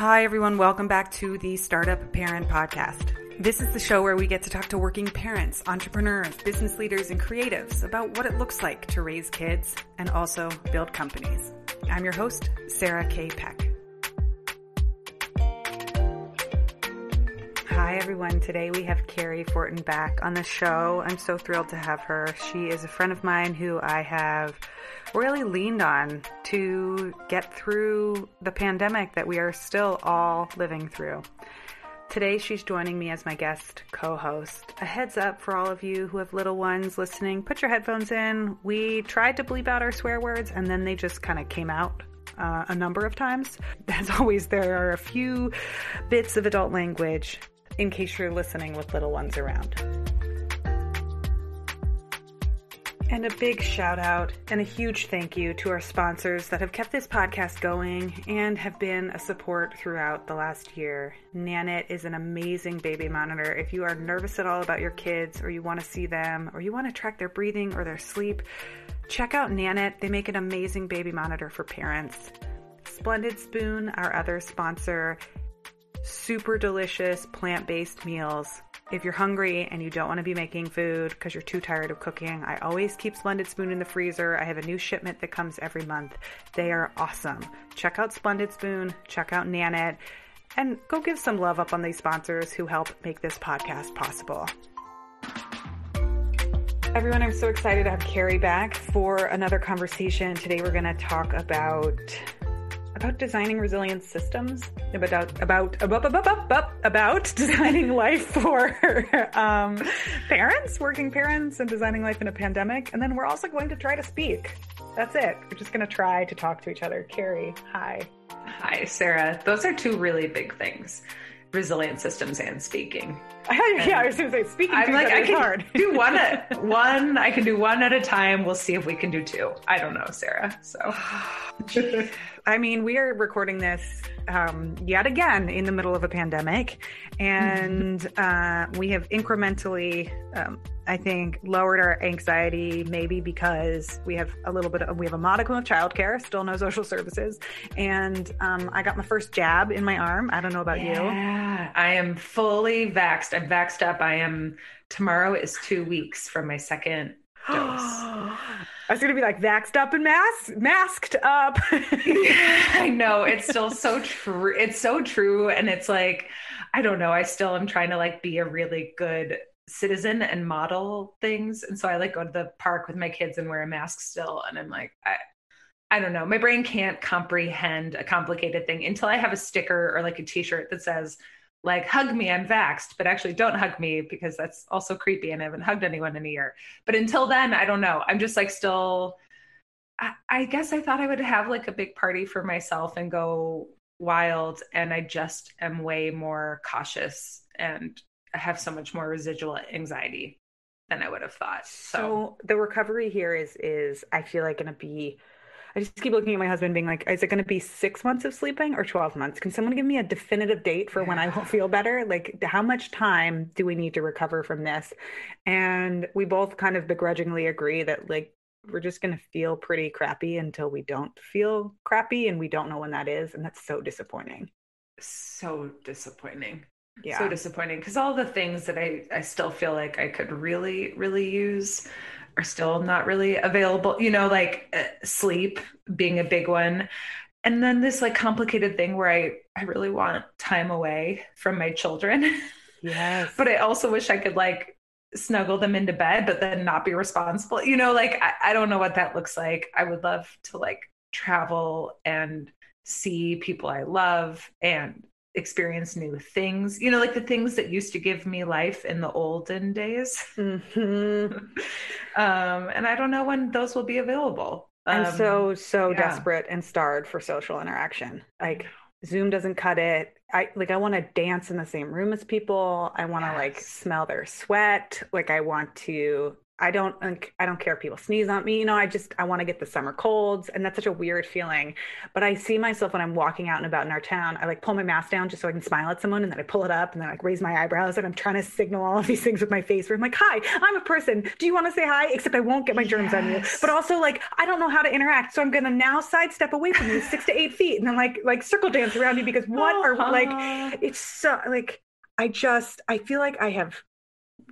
Hi, everyone. Welcome back to the Startup Parent Podcast. This is the show where we get to talk to working parents, entrepreneurs, business leaders, and creatives about what it looks like to raise kids and also build companies. I'm your host, Sarah K. Peck. Hi, everyone. Today we have Cary Fortin back on the show. I'm so thrilled to have her. She is a friend of mine who I have really leaned on to get through the pandemic that we are still all living through. Today, she's joining me as my guest co host. A heads up for all of you who have little ones listening put your headphones in. We tried to bleep out our swear words and then they just kind of came out uh, a number of times. As always, there are a few bits of adult language in case you're listening with little ones around. And a big shout out and a huge thank you to our sponsors that have kept this podcast going and have been a support throughout the last year. Nanit is an amazing baby monitor. If you are nervous at all about your kids, or you want to see them, or you want to track their breathing or their sleep, check out Nanit. They make an amazing baby monitor for parents. Splendid Spoon, our other sponsor, super delicious plant based meals if you're hungry and you don't want to be making food because you're too tired of cooking, I always keep Splendid Spoon in the freezer. I have a new shipment that comes every month. They are awesome. Check out Splendid Spoon, check out Nanit, and go give some love up on these sponsors who help make this podcast possible. Everyone, I'm so excited to have Cary back for another conversation. Today we're going to talk about about designing resilient systems, about about about about, about, about designing life for um, parents, working parents, and designing life in a pandemic. And then we're also going to try to speak. That's it. We're just going to try to talk to each other. Cary, hi. Hi, Sarah. Those are two really big things resilient systems and speaking. yeah, I was going to say speaking. I'm like, I can hard. do one at one. I can do one at a time. We'll see if we can do two. I don't know, Sarah. So, I mean, we are recording this um, yet again in the middle of a pandemic, and uh, we have incrementally, um, I think, lowered our anxiety. Maybe because we have a little bit of we have a modicum of childcare, still no social services, and um, I got my first jab in my arm. I don't know about yeah, you. I am fully vaxxed. I'm vaxxed up. I am. Tomorrow is two weeks from my second dose. I was gonna be like vaxxed up and masked, masked up. I know it's still so true. It's so true, and it's like I don't know. I still am trying to like be a really good citizen and model things, and so I like go to the park with my kids and wear a mask still, and I'm like I. I don't know. My brain can't comprehend a complicated thing until I have a sticker or like a t-shirt that says like hug me i'm vaxxed but actually don't hug me because that's also creepy and i haven't hugged anyone in a year. But until then i don't know. I'm just like still I, I, guess i thought i would have like a big party for myself and go wild and i just am way more cautious and I have so much more residual anxiety than i would have thought so, so the recovery here is is i feel like going to be I just keep looking at my husband, being like, is it going to be six months of sleeping or 12 months? Can someone give me a definitive date for when I will feel better? Like, how much time do we need to recover from this? And we both kind of begrudgingly agree that, like, we're just going to feel pretty crappy until we don't feel crappy and we don't know when that is. And that's so disappointing. So disappointing. Yeah. So disappointing because all the things that I, I still feel like I could really, really use are still not really available you know like uh, sleep being a big one. And then this like complicated thing where i i really want time away from my children. Yes. But i also wish i could like snuggle them into bed but then not be responsible. You know like I, I don't know what that looks like. I would love to like travel and see people i love and experience new things you know like the things that used to give me life in the olden days. Mm-hmm. um and i don't know when those will be available. And um, so so yeah. desperate and starved for social interaction. Like zoom doesn't cut it. I like i want to dance in the same room as people. I want to yes. like smell their sweat. Like i want to I don't I don't care if people sneeze on me. You know, I just I want to get the summer colds, and that's such a weird feeling. But I see myself when I'm walking out and about in our town. I like pull my mask down just so I can smile at someone, and then I pull it up, and then I like raise my eyebrows, and I'm trying to signal all of these things with my face. Where I'm like, "Hi, I'm a person. Do you want to say hi?" Except I won't get my germs yes. on you. But also like I don't know how to interact, so I'm gonna now sidestep away from you six to eight feet, and then like like circle dance around you because what uh-huh. are like it's so like I just I feel like I have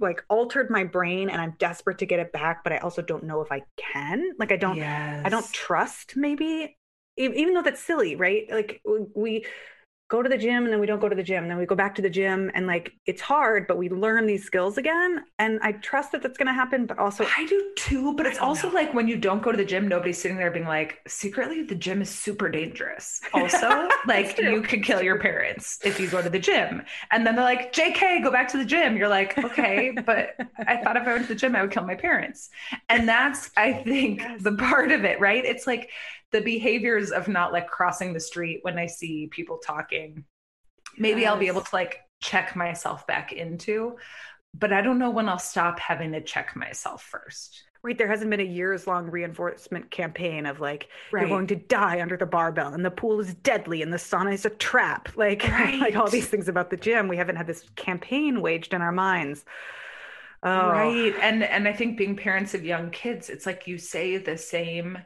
like altered my brain and I'm desperate to get it back, but I also don't know if I can. Like I don't yes. I don't trust maybe even though that's silly, right? Like we go to the gym and then we don't go to the gym. And then we go back to the gym and like it's hard but we learn these skills again. And i trust that that's going to happen but also i do too but it's also know. like when you don't go to the gym nobody's sitting there being like secretly the gym is super dangerous. Also like you could kill your parents if you go to the gym. And then they're like jk go back to the gym. You're like okay but i thought if i went to the gym i would kill my parents. And that's i think yes. the part of it right? It's like the behaviors of not like crossing the street when I see people talking, maybe yes. I'll be able to like check myself back into, but I don't know when I'll stop having to check myself first. Right. There hasn't been a years long reinforcement campaign of like, right. you're going to die under the barbell and the pool is deadly and the sauna is a trap. Like, right. like all these things about the gym. We haven't had this campaign waged in our minds. Oh. Right. And and I think being parents of young kids, it's like you say the same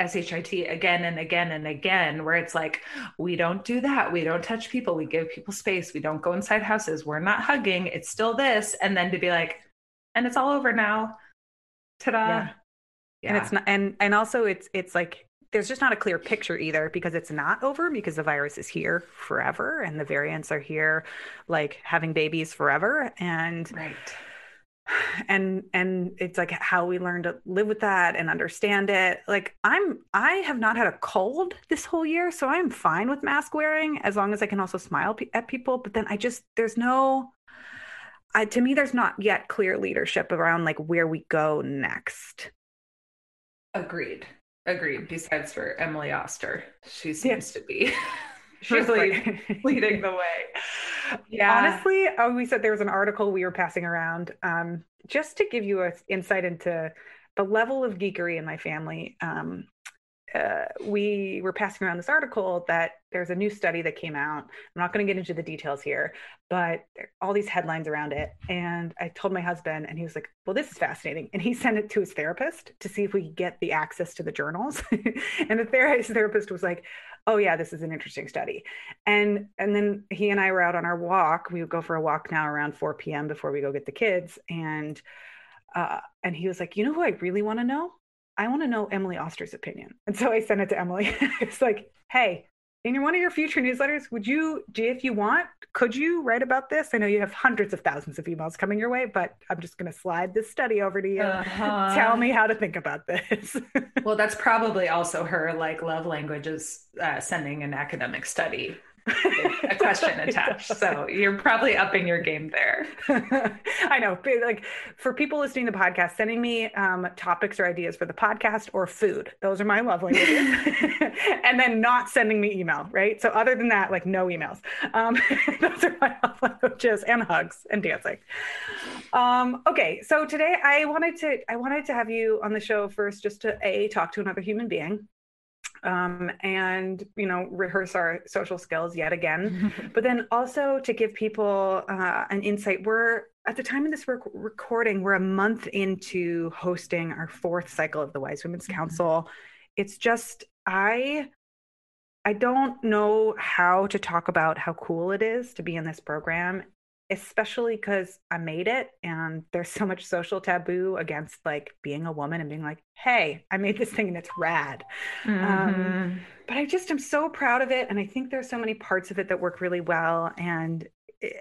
SHIT again and again and again, where it's like, we don't do that. We don't touch people. We give people space. We don't go inside houses. We're not hugging. It's still this. And then to be like, and it's all over now. Ta da. Yeah. yeah. And it's not, and, and also it's, it's like, there's just not a clear picture either because it's not over because the virus is here forever and the variants are here like having babies forever. And, right and and it's like how we learn to live with that and understand it. Like i'm i have not had a cold this whole year so i'm fine with mask wearing as long as i can also smile at people but then i just there's no I, to me there's not yet clear leadership around like where we go next. Agreed. Agreed. Besides for emily oster she seems yeah. to be she's leading, leading the way. Yeah. Honestly, oh, we said there was an article we were passing around um, just to give you an insight into the level of geekery in my family. Um, uh, we were passing around this article that there's a new study that came out. I'm not going to get into the details here, but all these headlines around it. And I told my husband, and he was like, "Well, this is fascinating." And he sent it to his therapist to see if we could get the access to the journals. and the therapist was like, "Oh yeah, this is an interesting study." And and then he and I were out on our walk. We would go for a walk now around 4 p.m. before we go get the kids, and uh, and he was like, "You know who I really want to know?" I want to know Emily Oster's opinion. And so I sent it to Emily. it's like, hey, in one of your future newsletters, would you, if you want, could you write about this? I know you have hundreds of thousands of emails coming your way, but I'm just going to slide this study over to you. Uh-huh. Tell me how to think about this. well, that's probably also her like love language is uh, sending an academic study question attached. So you're probably upping your game there. I know. Like for people listening to the podcast, sending me um, topics or ideas for the podcast or food. Those are my love languages. and then not sending me email, right? So other than that, like no emails. Um, those are my love languages and hugs and dancing. Um, okay, so today I wanted to I wanted to have you on the show first just to a talk to another human being um, and you know rehearse our social skills yet again. But then also to give people uh, an insight we're at the time of this rec- recording we're a month into hosting our fourth cycle of the wise women's mm-hmm. council. It's just i i don't know how to talk about how cool it is to be in this program especially because I made it and there's so much social taboo against like being a woman and being like, hey, I made this thing and it's rad. Um, mm-hmm. Um, but I just am so proud of it. And I think there's so many parts of it that work really well. And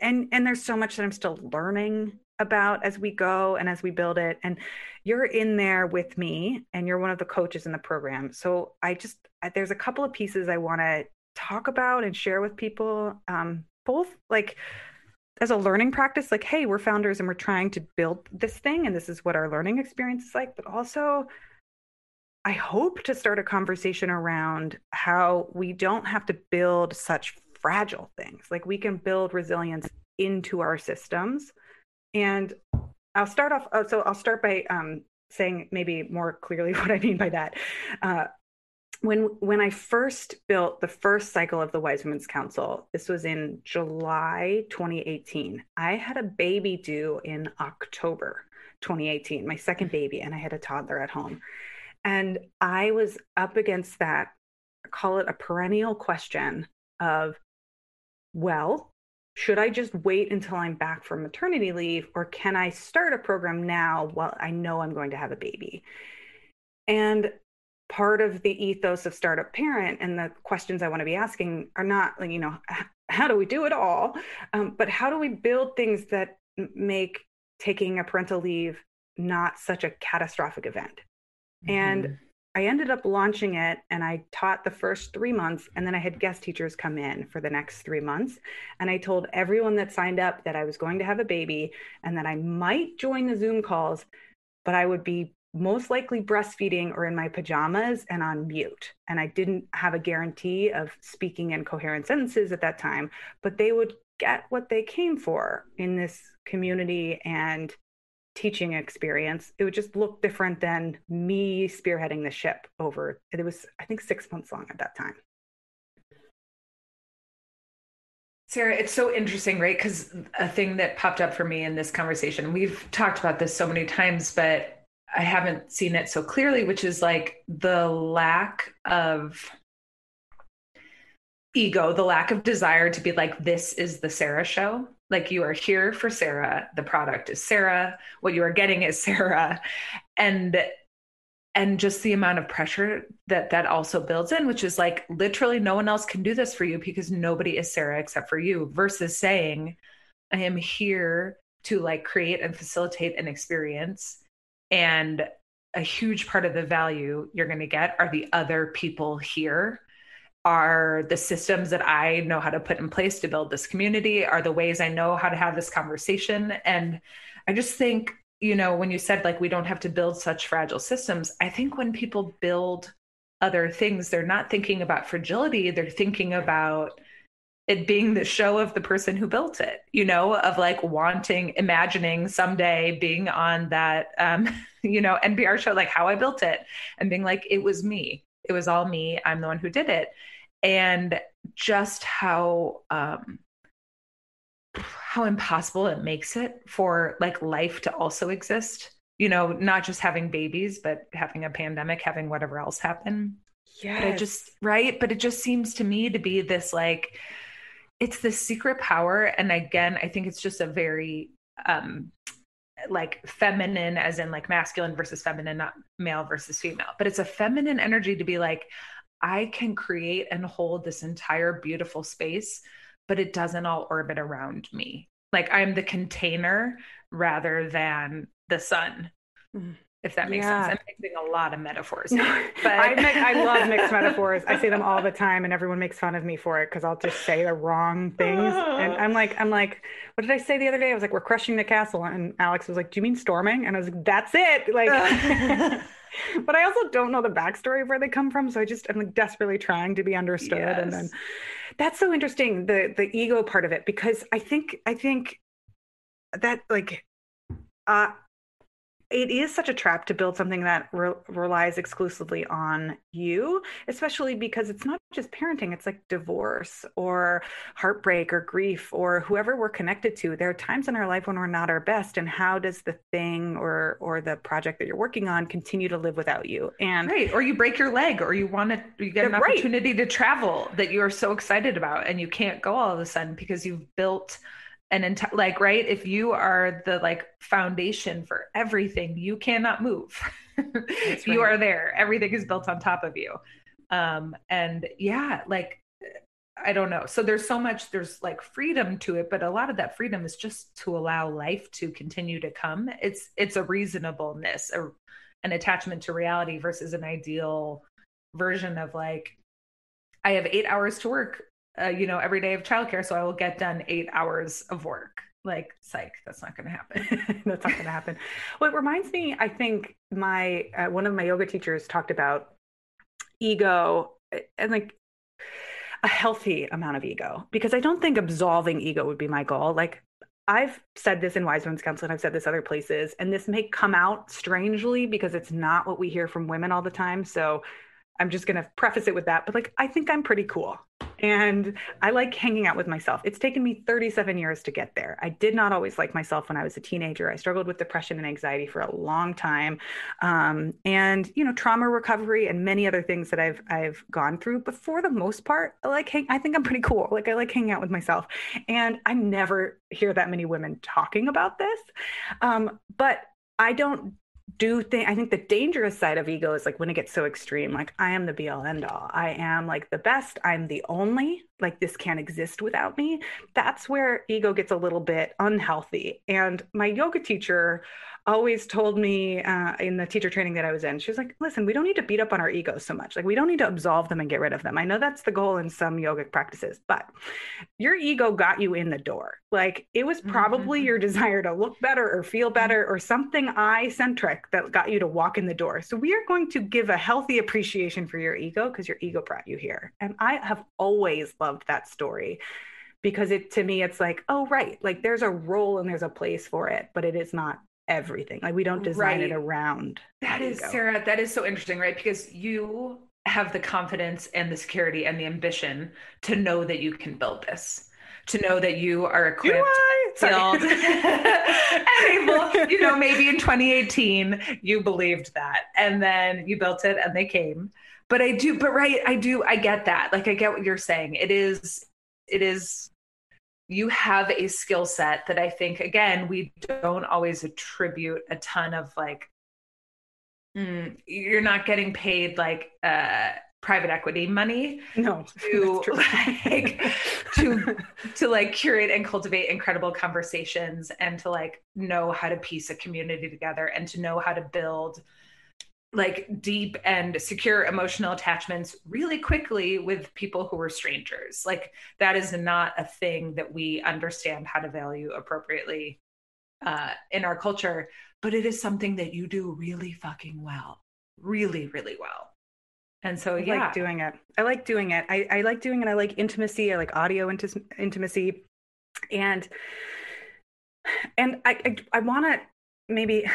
and and there's so much that I'm still learning about as we go and as we build it. And you're in there with me and you're one of the coaches in the program. So I just there's a couple of pieces I want to talk about and share with people. Um, both like as a learning practice like hey we're founders and we're trying to build this thing and this is what our learning experience is like but also i hope to start a conversation around how we don't have to build such fragile things like we can build resilience into our systems and I'll start off. Uh, so I'll start by um, saying maybe more clearly what I mean by that. Uh, when when I first built the first cycle of the Wise Women's Council, this was in July 2018. I had a baby due in October 2018, my second baby, and I had a toddler at home. And I was up against that, call it a perennial question of, well, should I just wait until I'm back from maternity leave, or can I start a program now while I know I'm going to have a baby? And part of the ethos of startup parent and the questions I want to be asking are not like, you know, how do we do it all? Um, but how do we build things that make taking a parental leave not such a catastrophic event? Mm-hmm. And I ended up launching it and I taught the first three months. And then I had guest teachers come in for the next three months. And I told everyone that signed up that I was going to have a baby and that I might join the Zoom calls, but I would be most likely breastfeeding or in my pajamas and on mute. And I didn't have a guarantee of speaking in coherent sentences at that time, but they would get what they came for in this community and teaching experience. It would just look different than me spearheading the ship over. It was, I think, six months long at that time. Sarah, it's so interesting, right? Because a thing that popped up for me in this conversation, we've talked about this so many times, but I haven't seen it so clearly, which is like the lack of ego, the lack of desire to be like, this is the Sarah show. Like you are here for Sarah. The product is Sarah. What you are getting is Sarah. And and just the amount of pressure that that also builds in which is like literally no one else can do this for you because nobody is sarah except for you versus saying i am here to like create and facilitate an experience and a huge part of the value you're going to get are the other people here are the systems that I know how to put in place to build this community, are the ways I know how to have this conversation. And I just think, you know, when you said like we don't have to build such fragile systems, I think when people build other things, they're not thinking about fragility, they're thinking about it being the show of the person who built it, you know, of like wanting, imagining someday being on that, um, you know, NPR show, like how I built it and being like, it was me. It was all me. I'm the one who did it. And just how, um, how impossible it makes it for like life to also exist, you know, not just having babies, but having a pandemic, having whatever else happen. Yeah. But it just, right. But it just seems to me to be this like, it's the secret power and again i think it's just a very um like feminine as in like masculine versus feminine not male versus female but it's a feminine energy to be like i can create and hold this entire beautiful space but it doesn't all orbit around me. Like i'm the container rather than the sun. Mm if that makes yeah. sense. I'm mixing a lot of metaphors. but I, make, I love mixed metaphors. I say them all the time, and everyone makes fun of me for it because I'll just say the wrong things. And I'm like, I'm like, what did I say the other day? I was like, we're crushing the castle, and Alex was like, do you mean storming? And I was like, that's it. Like. but I also don't know the backstory of where they come from, so I just I'm like desperately trying to be understood. Yes. And then that's so interesting the the ego part of it because I think I think that like uh, it is such a trap to build something that re- relies exclusively on you, especially because it's not just parenting, it's like divorce or heartbreak or grief or whoever we're connected to. There are times in our life when we're not our best and how does the thing or or the project that you're working on continue to live without you? And Right, or you break your leg or you want to you get an right. opportunity to travel that you're so excited about and you can't go all of a sudden because you've built an entire like right? If you are the like foundation for everything you cannot move. Right. you are there. Everything is built on top of you. Um and yeah like i don't know. So there's so much there's like freedom to it but a lot of that freedom is just to allow life to continue to come. It's it's a reasonableness a, an attachment to reality versus an ideal version of like i have eight hours to work uh, you know, every day of childcare. So I will get done eight hours of work. Like, psych, that's not going to happen. that's not going to happen. Well, it reminds me, I think my, uh, one of my yoga teachers talked about ego and like a healthy amount of ego because I don't think absolving ego would be my goal. Like, I've said this in Wise Women's Council and I've said this other places, and this may come out strangely because it's not what we hear from women all the time. So I'm just going to preface it with that. But like, I think I'm pretty cool and I like hanging out with myself. It's taken me 37 years to get there. I did not always like myself when I was a teenager. I struggled with depression and anxiety for a long time, um, and you know, trauma recovery and many other things that I've I've gone through. But for the most part, I like hang, I think I'm pretty cool. Like I like hanging out with myself, and I never hear that many women talking about this. Um, but I don't do think I think the dangerous side of ego is like when it gets so extreme, like I am the be all end all. I am like the best. I'm the only. Like this can't exist without me. That's where ego gets a little bit unhealthy. And my yoga teacher always told me uh, in the teacher training that I was in, she was like, listen, we don't need to beat up on our egos so much. Like, we don't need to absolve them and get rid of them. I know that's the goal in some yogic practices, but your ego got you in the door. Like, it was probably mm-hmm. your desire to look better or feel better or something I centric that got you to walk in the door. So, we are going to give a healthy appreciation for your ego because your ego brought you here. And I have always loved that story because it to me it's like oh right like there's a role and there's a place for it but it is not everything. Like we don't design right. it around. That is Sarah, that is so interesting, right? Because you have the confidence and the security and the ambition to know that you can build this, to know that you are equipped, and able, you know, maybe in 2018 you believed that and then you built it and they came. But I do, but right, I do, I get that. Like I get what you're saying. It is, it is you have a skill set that I think, again, we don't always attribute a ton of like, mm, you're not getting paid like uh, private equity money. No, to like to to like curate and cultivate incredible conversations and to like know how to piece a community together and to know how to build like deep and secure emotional attachments really quickly with people who are strangers. Like that is not a thing that we understand how to value appropriately uh, in our culture, but it is something that you do really fucking well, really, really well. And so, I yeah, like doing it. I like doing it. I, I like doing it. I like intimacy. I like audio inti- intimacy, and and I I, I want to maybe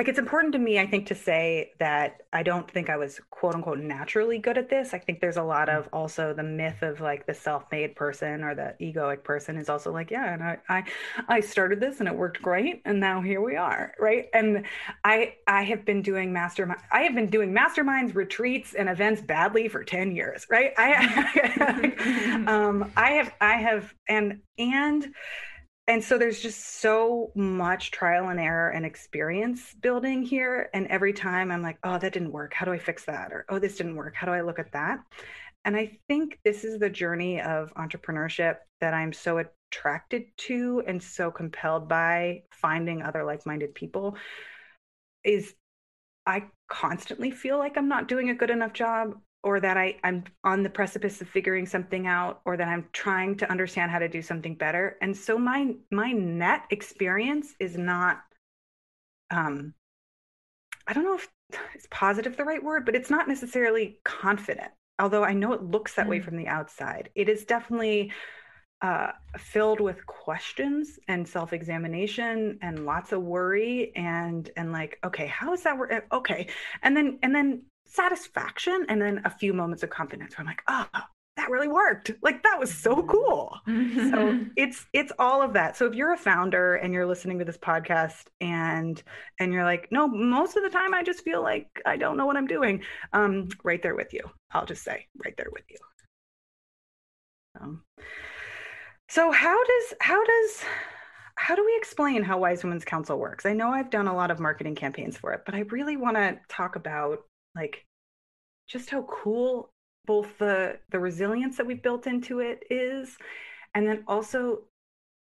like it's important to me i think to say that i don't think i was quote unquote naturally good at this. I think there's a lot of also the myth of like the self-made person or the egoic person is also like yeah and i i, I started this and it worked great and now here we are right? And i i have been doing mastermind i have been doing masterminds retreats and events badly for 10 years right? I um i have i have and and and so there's just so much trial and error and experience building here. And every time i'm like oh that didn't work. How do i fix that? or oh this didn't work. How do i look at that? And i think this is the journey of entrepreneurship that i'm so attracted to and so compelled by finding other like-minded people is i constantly feel like i'm not doing a good enough job or that I, I'm on the precipice of figuring something out, or that I'm trying to understand how to do something better. And so my my net experience is not um I don't know if it's positive the right word, but it's not necessarily confident. Although I know it looks that mm. way from the outside. It is definitely uh, filled with questions and self-examination and lots of worry and and like okay how is that work okay and then and then satisfaction and then a few moments of confidence where I'm like, oh, that really worked. Like that was so cool. so it's it's all of that. So if you're a founder and you're listening to this podcast and and you're like, no, most of the time I just feel like I don't know what I'm doing. Um, right there with you. I'll just say right there with you. Um, so how does how does how do we explain how Wise Women's Council works? I know I've done a lot of marketing campaigns for it, but I really want to talk about like just how cool both the the resilience that we've built into it is and then also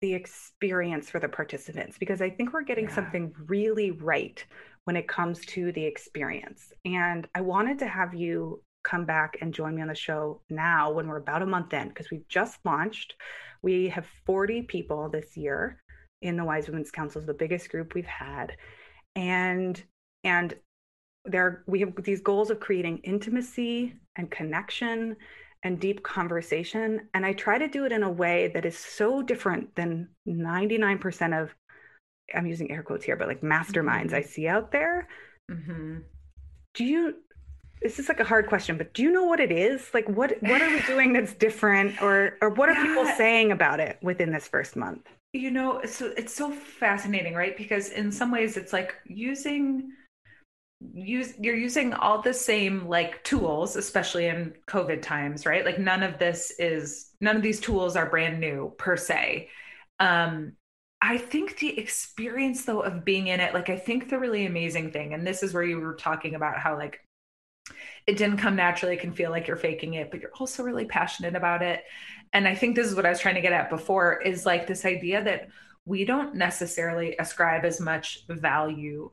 the experience for the participants because i think we're getting yeah. something really right when it comes to the experience and i wanted to have you come back and join me on the show now when we're about a month in because we've just launched we have 40 people this year in the wise women's council the biggest group we've had and and there we have these goals of creating intimacy and connection and deep conversation. And I try to do it in a way that is so different than 99% of, I'm using air quotes here, but like masterminds mm-hmm. I see out there. Mm-hmm. Do you, this is like a hard question, but do you know what it is? Like what what are we doing that's different or or what are yeah. people saying about it within this first month? You know, so it's so fascinating, right? Because in some ways it's like using use you're using all the same like tools especially in covid times right? Like none of this is none of these tools are brand new per se. Um i think the experience though of being in it like i think the really amazing thing and this is where you were talking about how like it didn't come naturally it can feel like you're faking it but you're also really passionate about it. And i think this is what i was trying to get at before is like this idea that we don't necessarily ascribe as much value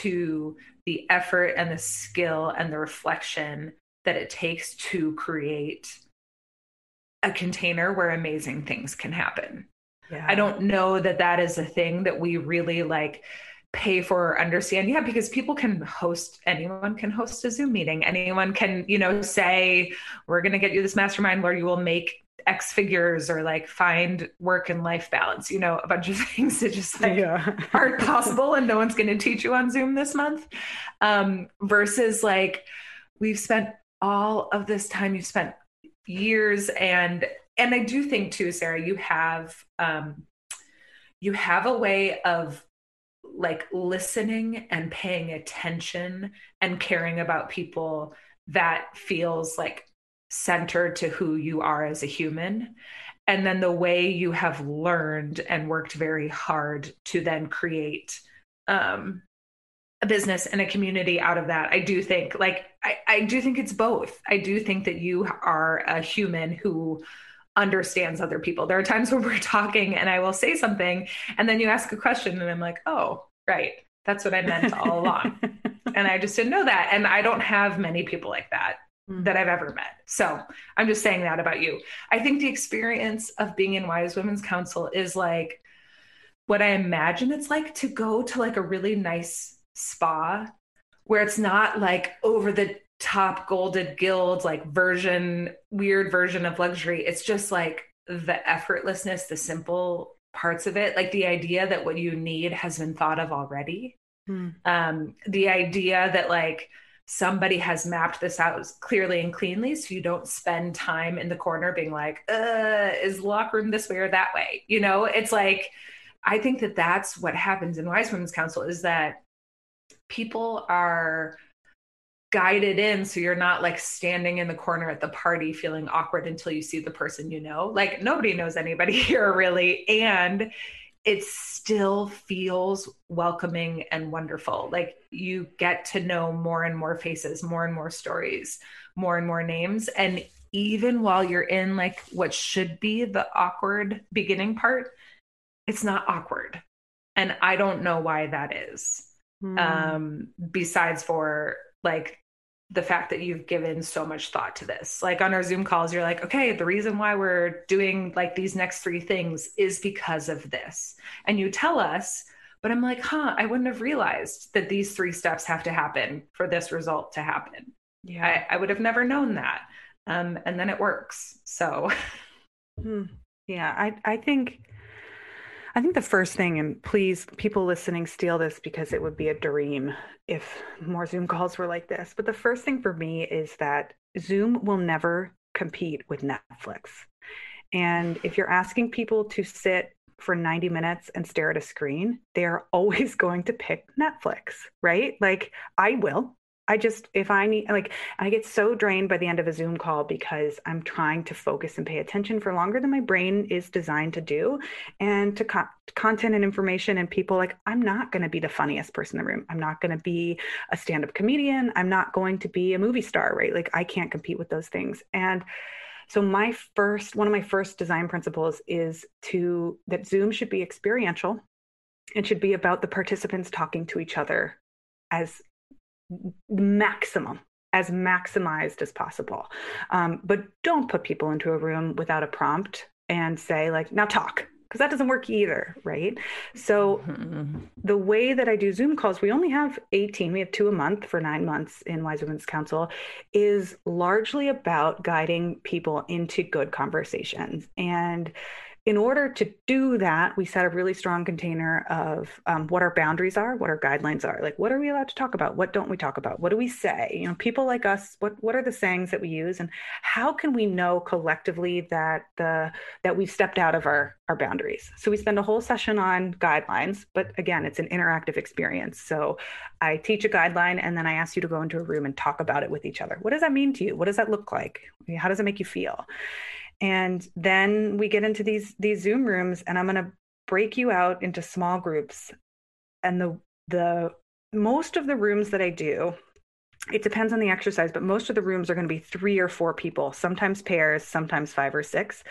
to the effort and the skill and the reflection that it takes to create a container where amazing things can happen. Yeah. I don't know that that is a thing that we really like pay for or understand. Yeah, because people can host, anyone can host a Zoom meeting. Anyone can, you know, say, we're going to get you this mastermind where you will make X figures or like find work and life balance, you know, a bunch of things that just like yeah. aren't possible and no one's going to teach you on Zoom this month. Um, versus like we've spent all of this time, you've spent years and and I do think too, Sarah, you have um you have a way of like listening and paying attention and caring about people that feels like centered to who you are as a human. And then the way you have learned and worked very hard to then create um, a business and a community out of that i do think like I, I do think it's both. I do think that you are a human who understands other people. There are times where we're talking and i will say something and then you ask a question and i'm like oh right. That's what i meant all along. And i just didn't know that. And i don't have many people like that. That I've ever met. So I'm just saying that about you. I think the experience of being in Wise Women's Council is like what I imagine it's like to go to like a really nice spa where it's not like over the top golded guild like version weird version of luxury it's just like the effortlessness the simple parts of it like the idea that what you need has been thought of already mm. um the idea that like somebody has mapped this out clearly and cleanly so you don't spend time in the corner being like uh is locker room this way or that way? You know it's like i think that that's what happens in wise women's council is that people are guided in so you're not like standing in the corner at the party feeling awkward until you see the person you know. Like nobody knows anybody here really and it still feels welcoming and wonderful. Like you get to know more and more faces, more and more stories, more and more names. And even while you're in like what should be the awkward beginning part, it's not awkward. And I don't know why that is. Mm. Um, besides for like the fact that you've given so much thought to this. Like on our Zoom calls, you're like, okay, the reason why we're doing like these next three things is because of this. And you tell us, but I'm like, huh, I wouldn't have realized that these three steps have to happen for this result to happen. Yeah. I, I would have never known that. Um, and then it works. So, hmm. yeah, I, I think I think the first thing, and please, people listening, steal this because it would be a dream if more Zoom calls were like this. But the first thing for me is that Zoom will never compete with Netflix. And if you're asking people to sit for 90 minutes and stare at a screen, they're always going to pick Netflix, right? Like I will. I just, if I need, like, I get so drained by the end of a Zoom call because I'm trying to focus and pay attention for longer than my brain is designed to do. And to co- content and information and people, like, I'm not going to be the funniest person in the room. I'm not going to be a stand up comedian. I'm not going to be a movie star, right? Like, I can't compete with those things. And so, my first, one of my first design principles is to, that Zoom should be experiential. and should be about the participants talking to each other as maximum as maximized as possible um, but don't put people into a room without a prompt and say like now talk because that doesn't work either, right? So mm-hmm. the way that I do Zoom calls, we only have 18, we have two a month for nine months in Wise Women's Council, is largely about guiding people into good conversations. And in order to do that, we set a really strong container of um, what our boundaries are, what our guidelines are. Like, what are we allowed to talk about? What don't we talk about? What do we say? You know, people like us, what what are the sayings that we use, and how can we know collectively that the that we've stepped out of our our boundaries? So we spend a whole session on guidelines, but again, it's an interactive experience. So I teach a guideline, and then I ask you to go into a room and talk about it with each other. What does that mean to you? What does that look like? How does it make you feel? And then we get into these these zoom rooms and i'm going to break you out into small groups. And the the most of the rooms that i do it depends on the exercise but most of the rooms are going to be three or four people sometimes pairs sometimes five or six.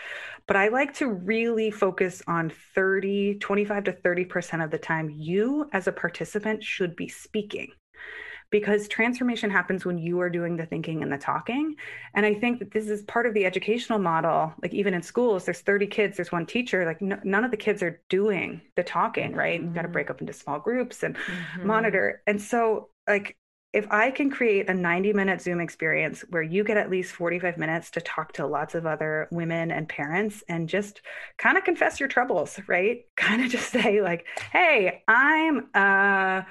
But i like to really focus on 30 25 to 30% of the time you as a participant should be speaking because transformation happens when you are doing the thinking and the talking. And I think that this is part of the educational model. Like even in schools, there's 30 kids, there's one teacher. Like n- none of the kids are doing the talking, right? Mm-hmm. You've got to break up into small groups and mm-hmm. monitor. And so, like, if I can create a 90 minute Zoom experience where you get at least 45 minutes to talk to lots of other women and parents and just kind of confess your troubles, right? Kind of just say, like, hey, I'm, uh,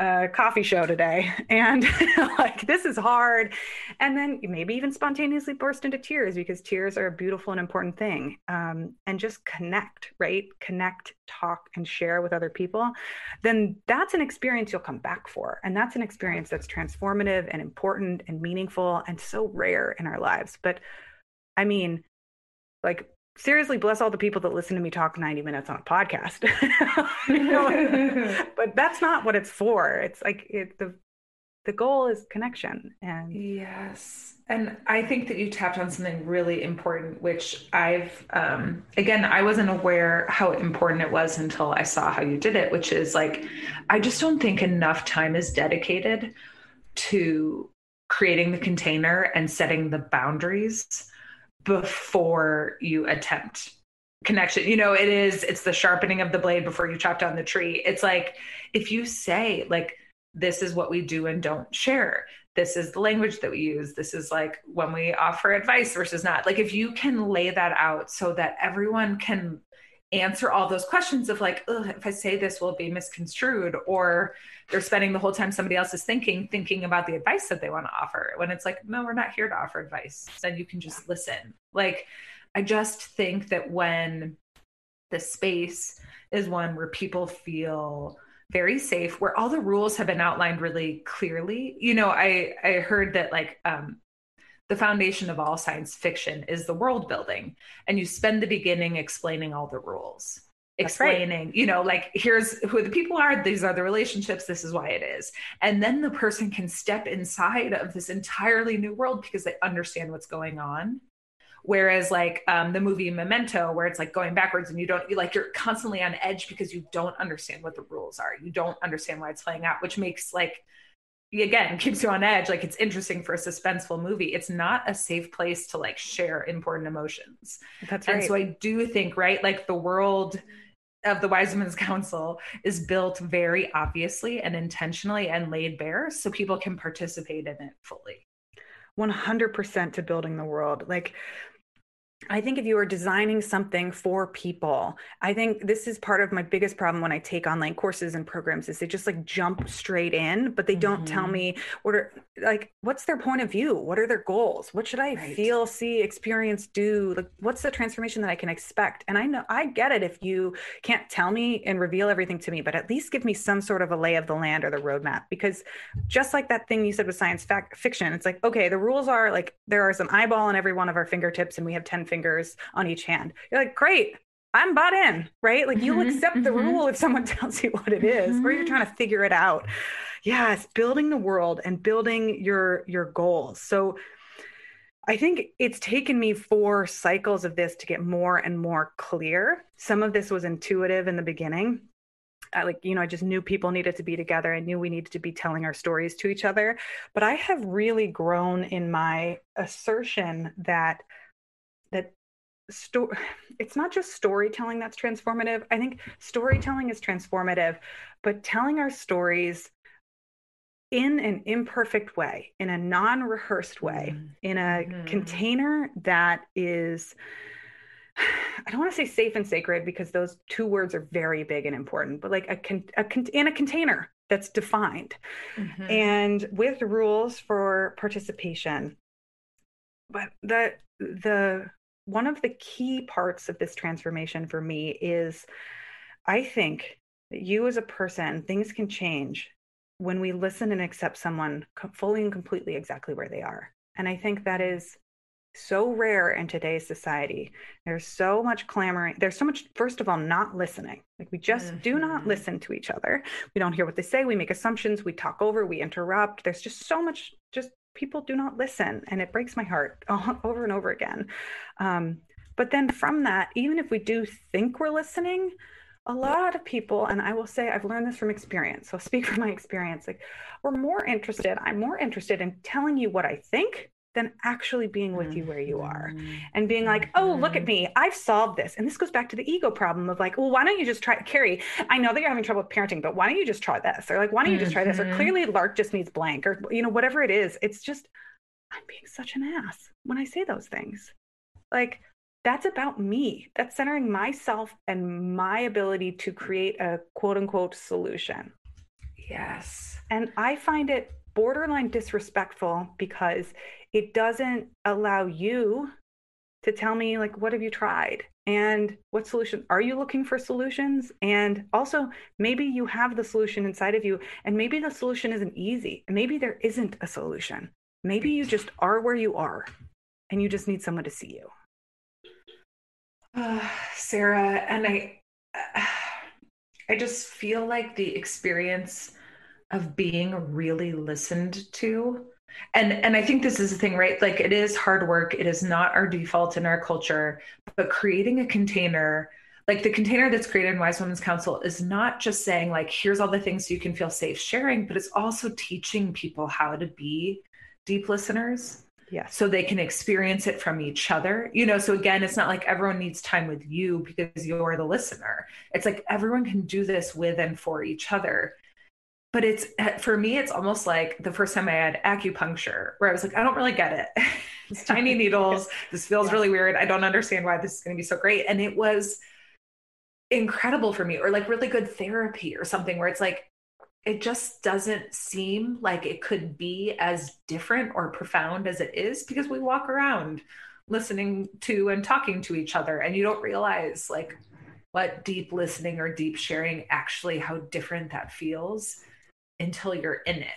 a coffee show today and like this is hard. And then maybe even spontaneously burst into tears because tears are a beautiful and important thing. Um, and just connect right? Connect talk and share with other people. Then that's an experience you'll come back for. And that's an experience that's transformative and important and meaningful and so rare in our lives. But i mean like seriously bless all the people that listen to me talk 90 minutes on a podcast. But that's not what it's for. It's like it, the the goal is connection and yes. And i think that you tapped on something really important which i've um, again i wasn't aware how important it was until i saw how you did it which is like i just don't think enough time is dedicated to creating the container and setting the boundaries before you attempt connection. You know it is it's the sharpening of the blade before you chop down the tree. It's like if you say like this is what we do and don't share. This is the language that we use. This is like when we offer advice versus not. Like if you can lay that out so that everyone can answer all those questions of like if i say this will it be misconstrued? Or they're spending the whole time somebody else is thinking thinking about the advice that they want to offer when it's like no we're not here to offer advice. Then you can just listen. Like i just think that when the space is one where people feel very safe where all the rules have been outlined really clearly you know i i heard that like um the foundation of all science fiction is the world building and you spend the beginning explaining all the rules explaining, right. you know, like here's who the people are, these are the relationships, this is why it is. And then the person can step inside of this entirely new world because they understand what's going on. Whereas, like um, the movie Memento, where it's like going backwards and you don't, you like, you're constantly on edge because you don't understand what the rules are. You don't understand why it's playing out, which makes like, again, keeps you on edge. Like, it's interesting for a suspenseful movie. It's not a safe place to like share important emotions. That's right. And so I do think, right, like the world of the Wise Women's Council is built very obviously and intentionally and laid bare so people can participate in it fully. 100% to building the world. Like I think if you are designing something for people, I think this is part of my biggest problem when I take online courses and programs is they just like jump straight in, but they don't mm-hmm. tell me what are like what's their point of view? What are their goals? What should I right. feel, see, experience, do? Like what's the transformation that I can expect? And I know I get it if you can't tell me and reveal everything to me, but at least give me some sort of a lay of the land or the roadmap. Because just like that thing you said with science fact fiction, it's like, okay, the rules are like there are some eyeball on every one of our fingertips and we have 10 fingers on each hand. You're like, great, I'm bought in, right? Like you'll mm-hmm, accept the mm-hmm. rule if someone tells you what it is, mm-hmm. or you're trying to figure it out. Yes, building the world and building your your goals. So I think it's taken me four cycles of this to get more and more clear. Some of this was intuitive in the beginning. I like, you know, I just knew people needed to be together. I knew we needed to be telling our stories to each other. But I have really grown in my assertion that that sto- it's not just storytelling that's transformative. I think storytelling is transformative, but telling our stories in an imperfect way, in a non-rehearsed way, mm-hmm. in a mm-hmm. container that is I don't want to say safe and sacred because those two words are very big and important, but like a, con- a con- in a container that's defined mm-hmm. and with rules for participation. But the the one of the key parts of this transformation for me is I think that you as a person, things can change when we listen and accept someone fully and completely exactly where they are. And I think that is so rare in today's society. There's so much clamoring. There's so much, first of all, not listening. Like we just mm-hmm. do not mm-hmm. listen to each other. We don't hear what they say. We make assumptions. We talk over. We interrupt. There's just so much, just people do not listen. And it breaks my heart over and over again. Um, but then from that, even if we do think we're listening, a lot of people, and I will say I've learned this from experience. So I'll speak from my experience. Like we're more interested, I'm more interested in telling you what I think than actually being with you where you are mm-hmm. and being like, oh, look at mm-hmm. me, I've solved this. And this goes back to the ego problem of like, well, why don't you just try, Cary? I know that you're having trouble with parenting, but why don't you just try this? Or like, why don't you just try this? Or mm-hmm. clearly Lark just needs blank, or, you know, whatever it is. It's just, I'm being such an ass when I say those things. Like, that's about me. That's centering myself and my ability to create a quote unquote solution. Yes. And I find it borderline disrespectful because it doesn't allow you to tell me like what have you tried? And what solution are you looking for solutions? And also maybe you have the solution inside of you and maybe the solution isn't easy maybe there isn't a solution. Maybe you just are where you are and you just need someone to see you. Uh, sarah and i uh, i just feel like the experience of being really listened to and and i think this is the thing right? Like it is hard work. It is not our default in our culture. But creating a container like the container that's created in wise women's council is not just saying like here's all the things you can feel safe sharing but it's also teaching people how to be deep listeners yeah so they can experience it from each other. You know so again it's not like everyone needs time with you because you're the listener. It's like everyone can do this with and for each other but it's for me it's almost like the first time i had acupuncture where i was like i don't really get it. It's tiny needles this feels yeah. really weird. I don't understand why this is going to be so great. And it was incredible for me or like really good therapy or something where it's like it just doesn't seem like it could be as different or profound as it is because we walk around listening to and talking to each other and you don't realize like what deep listening or deep sharing actually how different that feels until you're in it.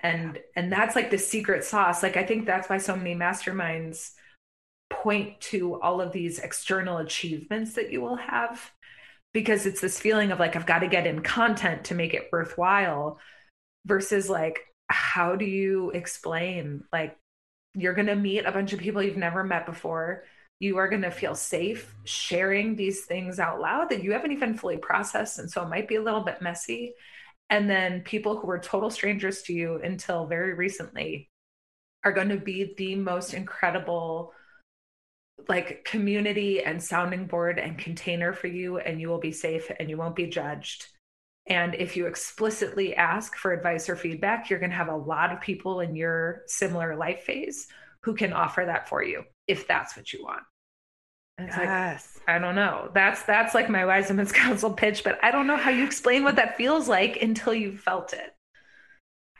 And yeah. and that's like the secret sauce. Like i think that's why so many masterminds point to all of these external achievements that you will have because it's this feeling of like i've got to get in content to make it worthwhile versus like how do you explain like you're going to meet a bunch of people you've never met before. You are going to feel safe sharing these things out loud that you haven't even fully processed and so it might be a little bit messy and then people who were total strangers to you until very recently are going to be the most incredible like community and sounding board and container for you and you will be safe and you won't be judged. And if you explicitly ask for advice or feedback you're going to have a lot of people in your similar life phase who can offer that for you if that's what you want it's yes. like I don't know. That's that's like my wise women's council pitch, but I don't know how you explain what that feels like until you've felt it.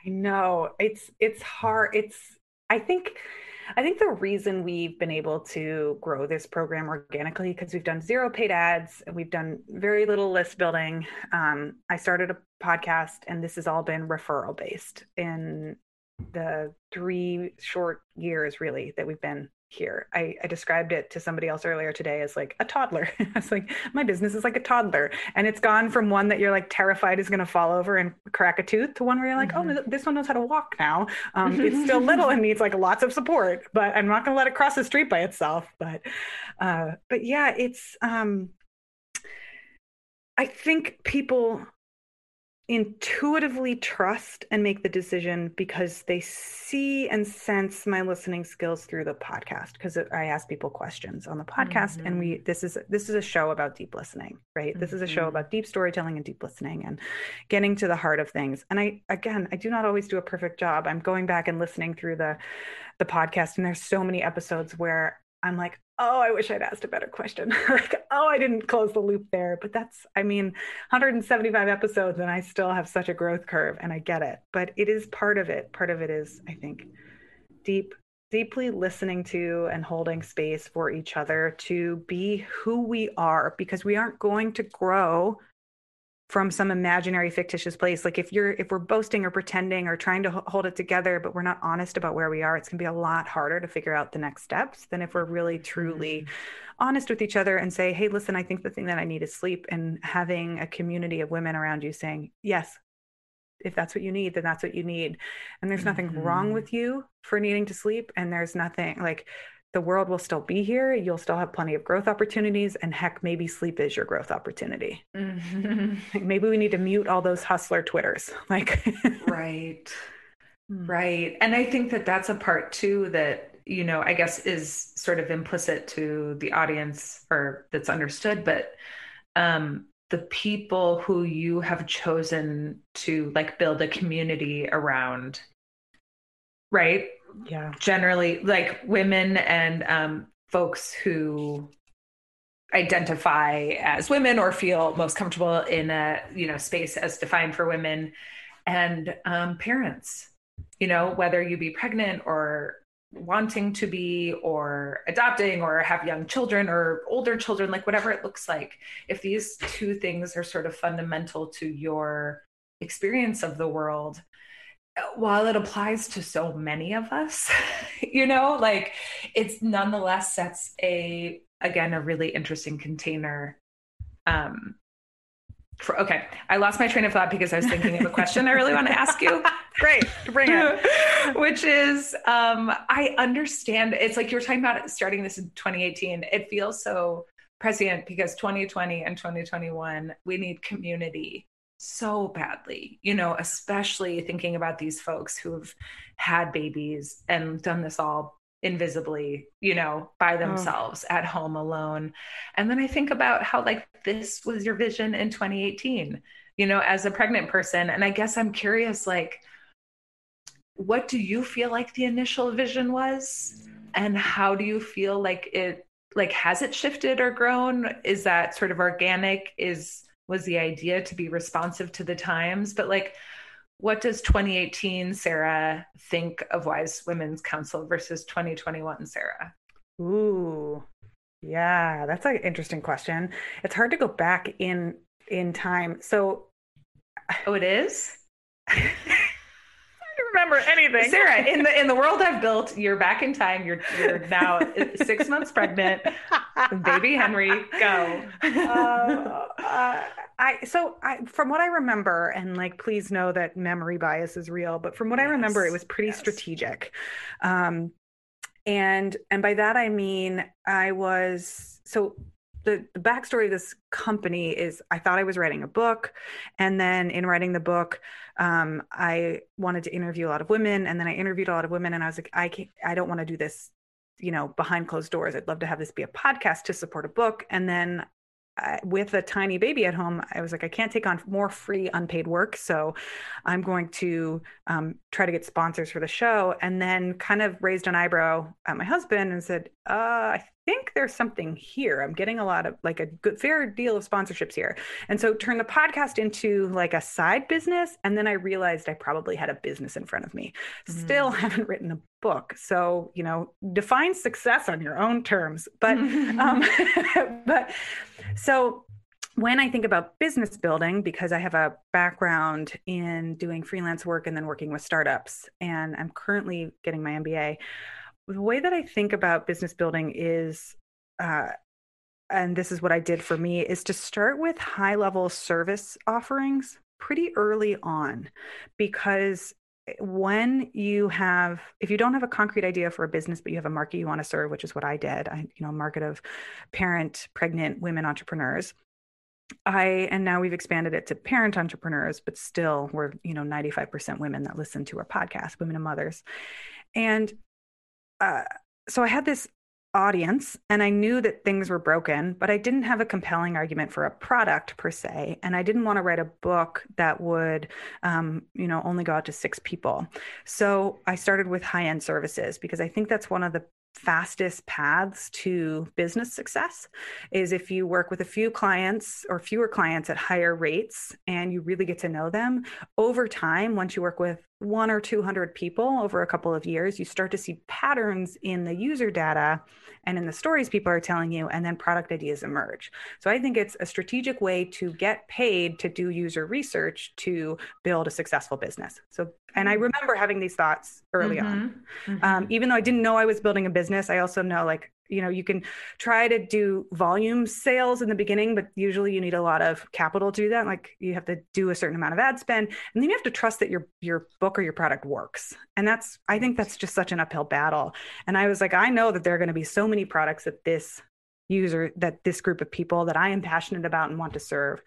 I know. It's it's hard. It's I think I think the reason we've been able to grow this program organically because we've done zero paid ads and we've done very little list building. Um, I started a podcast and this has all been referral based in the three short years really that we've been here. I, I, described it to somebody else earlier today as like a toddler. I was like, my business is like a toddler. And it's gone from one that you're like terrified is going to fall over and crack a tooth to one where you're like, oh, mm-hmm. oh, this one knows how to walk now. Um, it's still little and needs like lots of support, but I'm not going to let it cross the street by itself. But, uh, but yeah, it's, um, I think people intuitively trust and make the decision because they see and sense my listening skills through the podcast because I ask people questions on the podcast mm-hmm. and we mm-hmm. this is this is a show about deep listening right mm-hmm. this is a show mm-hmm. about deep storytelling and deep listening and getting to the heart of things and I again I do not always do a perfect job I'm going back and listening through the the podcast and there's so many episodes where I'm like, oh, I wish I'd asked a better question. like, oh, I didn't close the loop there. But that's, I mean, 175 episodes and I still have such a growth curve and I get it. But it is part of it. Part of it is, I think, deep, deeply listening to and holding space for each other to be who we are because we aren't going to grow from some imaginary fictitious place like if you're if we're boasting or pretending or trying to hold it together but we're not honest about where we are it's going to be a lot harder to figure out the next steps than if we're really truly mm-hmm. honest with each other and say hey listen i think the thing that i need is sleep and having a community of women around you saying yes if that's what you need then that's what you need and there's nothing mm-hmm. wrong with you for needing to sleep and there's nothing like the world will still be here. You'll still have plenty of growth opportunities. And heck, maybe sleep is your growth opportunity. Mm-hmm. Maybe we need to mute all those hustler Twitters. Like, right. Hmm. Right. And I think that that's a part too that, you know, I guess is sort of implicit to the audience or that's understood. But um, the people who you have chosen to like build a community around, right? Yeah. generally like women and um, folks who identify as women or feel most comfortable in a you know space as defined for women and um, parents you know whether you be pregnant or wanting to be or adopting or have young children or older children like whatever it looks like if these two things are sort of fundamental to your experience of the world while it applies to so many of us, you know, like it's nonetheless sets a again a really interesting container um for, okay, I lost my train of thought because I was thinking of a question I really want to ask you. Great, bring it. Which is, um, I understand. It's like you're talking about starting this in 2018. It feels so prescient because 2020 and 2021, we need community so badly, you know, especially thinking about these folks who have had babies and done this all invisibly, you know, by oh. themselves oh. at home alone. And then I think about how, like, this was your vision in 2018, you know, as a pregnant person. And I guess I'm curious, like, what do you feel like the initial vision was? And how do you feel like it, like, has it shifted or grown? Is that sort of organic? Is, was the idea to be responsive to the times. But like what does 2018 sarah think of wise women's council versus 2021 sarah? Ooh. Yeah that's an interesting question. It's hard to go back in in time. So oh it is remember anything. Sarah, in the in the world I've built, you're back in time. You're you're now six months pregnant. Baby Henry, go. Uh, uh, I so I from what I remember, and like please know that memory bias is real, but from what yes. I remember, it was pretty yes. strategic. Um, and and by that I mean I was so the, the backstory of this company is I thought I was writing a book. And then in writing the book, um, I wanted to interview a lot of women. And then I interviewed a lot of women. And I was like, I, can't, I don't want to do this, you know, behind closed doors. I'd love to have this be a podcast to support a book. And then with a tiny baby at home, I was like, I can't take on more free unpaid work. So I'm going to um, try to get sponsors for the show. And then kind of raised an eyebrow at my husband and said, uh, I think there's something here. I'm getting a lot of like a good, fair deal of sponsorships here. And so turn the podcast into like a side business. And then I realized I probably had a business in front of me. Mm. Still haven't written a book. So, you know, define success on your own terms. But, um, but so when I think about business building, because I have a background in doing freelance work and then working with startups, and I'm currently getting my MBA, the way that I think about business building is, uh, and this is what I did for me, is to start with high level service offerings pretty early on because when you have if you don't have a concrete idea for a business but you have a market you want to serve which is what i did i you know market of parent pregnant women entrepreneurs I and now we've expanded it to parent entrepreneurs, but still we're you know 95% women that listen to our podcast, women and mothers, and uh, so I had this audience and I knew that things were broken, but I didn't have a compelling argument for a product per se. And I didn't want to write a book that would, um, you know, only go out to six people. So I started with high end services because I think that's one of the fastest paths to business success is if you work with a few clients or fewer clients at higher rates and you really get to know them over time once you work with one or 200 people over a couple of years you start to see patterns in the user data and in the stories people are telling you and then product ideas emerge so i think it's a strategic way to get paid to do user research to build a successful business so and i mm. remember having these thoughts early mm-hmm. on mm-hmm. Um, even though i didn't know i was building a business i also know like you know you can try to do volume sales in the beginning but usually you need a lot of capital to do that. Like you have to do a certain amount of ad spend and then you have to trust that your your book or your product works. And that's i think that's just such an uphill battle. And i was like i know that there are going to be so many products that this user that this group of people that I am passionate about and want to serve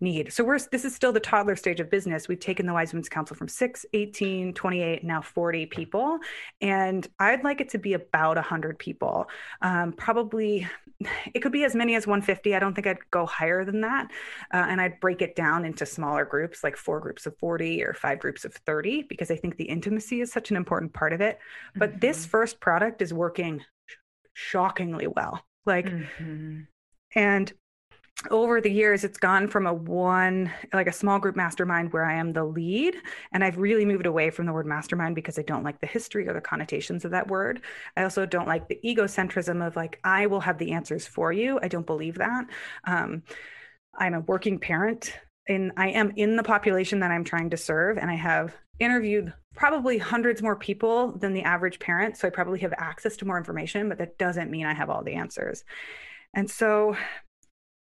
need. So we're this is still the toddler stage of business. We've taken the Wise Women's Council from 6, 18, 28, now 40 people. And I'd like it to be about 100 people. Um, probably it could be as many as 150. I don't think I'd go higher than that. Uh, and I'd break it down into smaller groups, like four groups of 40 or five groups of 30, because I think the intimacy is such an important part of it. But mm-hmm. this first product is working shockingly well. Like, mm-hmm. and over the years it's gone from a one like a small group mastermind where i am the lead and i've really moved away from the word mastermind because i don't like the history or the connotations of that word. I also don't like the egocentrism of like i will have the answers for you. I don't believe that. Um, i'm a working parent and i am in the population that i'm trying to serve and i have interviewed probably hundreds more people than the average parent. So I probably have access to more information, but that doesn't mean I have all the answers. And so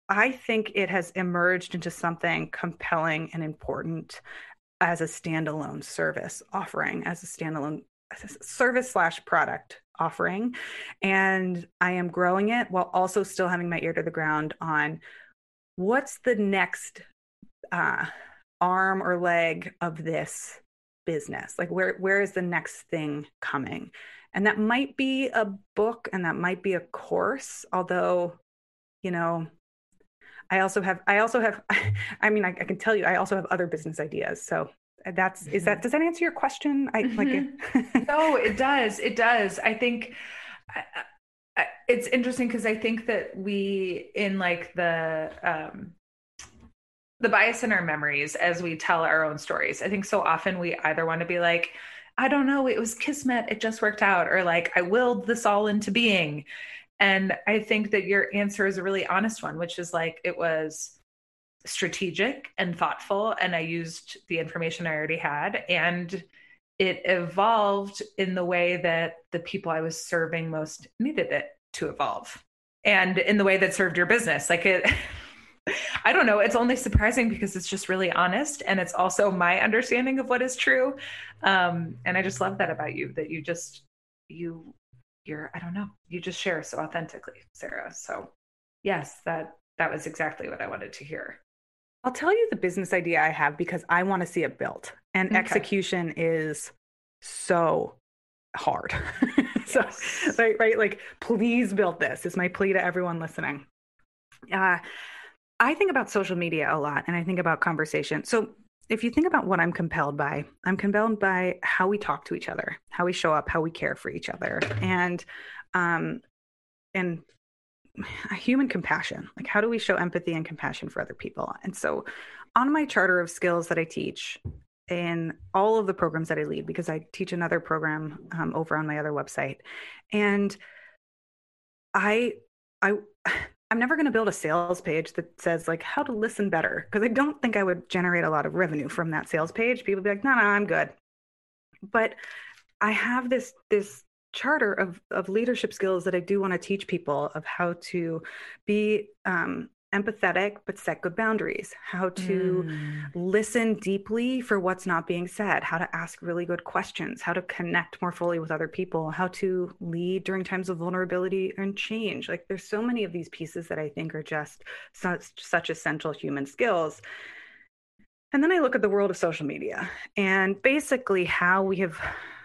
I think it has emerged into something compelling and important as a standalone service offering, as a standalone service slash product offering. And I am growing it while also still having my ear to the ground on what's the next uh, arm or leg of this business like where where is the next thing coming and that might be a book and that might be a course although you know i also have i also have i mean I, I, can tell you i also have other business ideas so that's is that mm-hmm. does that answer your question i like mm-hmm. no it does it does i think I, I, it's interesting because i think that we in like the um the bias in our memories as we tell our own stories. I think so often we either want to be like, I don't know, it was kismet, it just worked out, or like, I willed this all into being. And I think that your answer is a really honest one, which is like, it was strategic and thoughtful. And I used the information I already had. And it evolved in the way that the people I was serving most needed it to evolve and in the way that served your business. Like it, I don't know. It's only surprising because it's just really honest and it's also my understanding of what is true. Um, and I just love that about you that you just, you, you're, I don't know, you just share so authentically, Sarah. So, yes, that, that was exactly what I wanted to hear. I'll tell you the business idea I have because I want to see it built and okay. execution is so hard. so, yes. right, right. Like, please build this is my plea to everyone listening. Uh, I think about social media a lot and I think about conversation. So if you think about what I'm compelled by, I'm compelled by how we talk to each other, how we show up, how we care for each other, and um, and human compassion. Like how do we show empathy and compassion for other people? And so, on my charter of skills that I teach in all of the programs that I lead, because I teach another program um, over on my other website, and I I I'm never going to build a sales page that says like how to listen better because I don't think I would generate a lot of revenue from that sales page. People be like, no, no, I'm good. But I have this this charter of of leadership skills that I do want to teach people of how to be um, empathetic but set good boundaries, how to mm. listen deeply for what's not being said, how to ask really good questions, how to connect more fully with other people, how to lead during times of vulnerability and change. Like there's so many of these pieces that I think are just such, such essential human skills. And then I look at the world of social media and basically how we have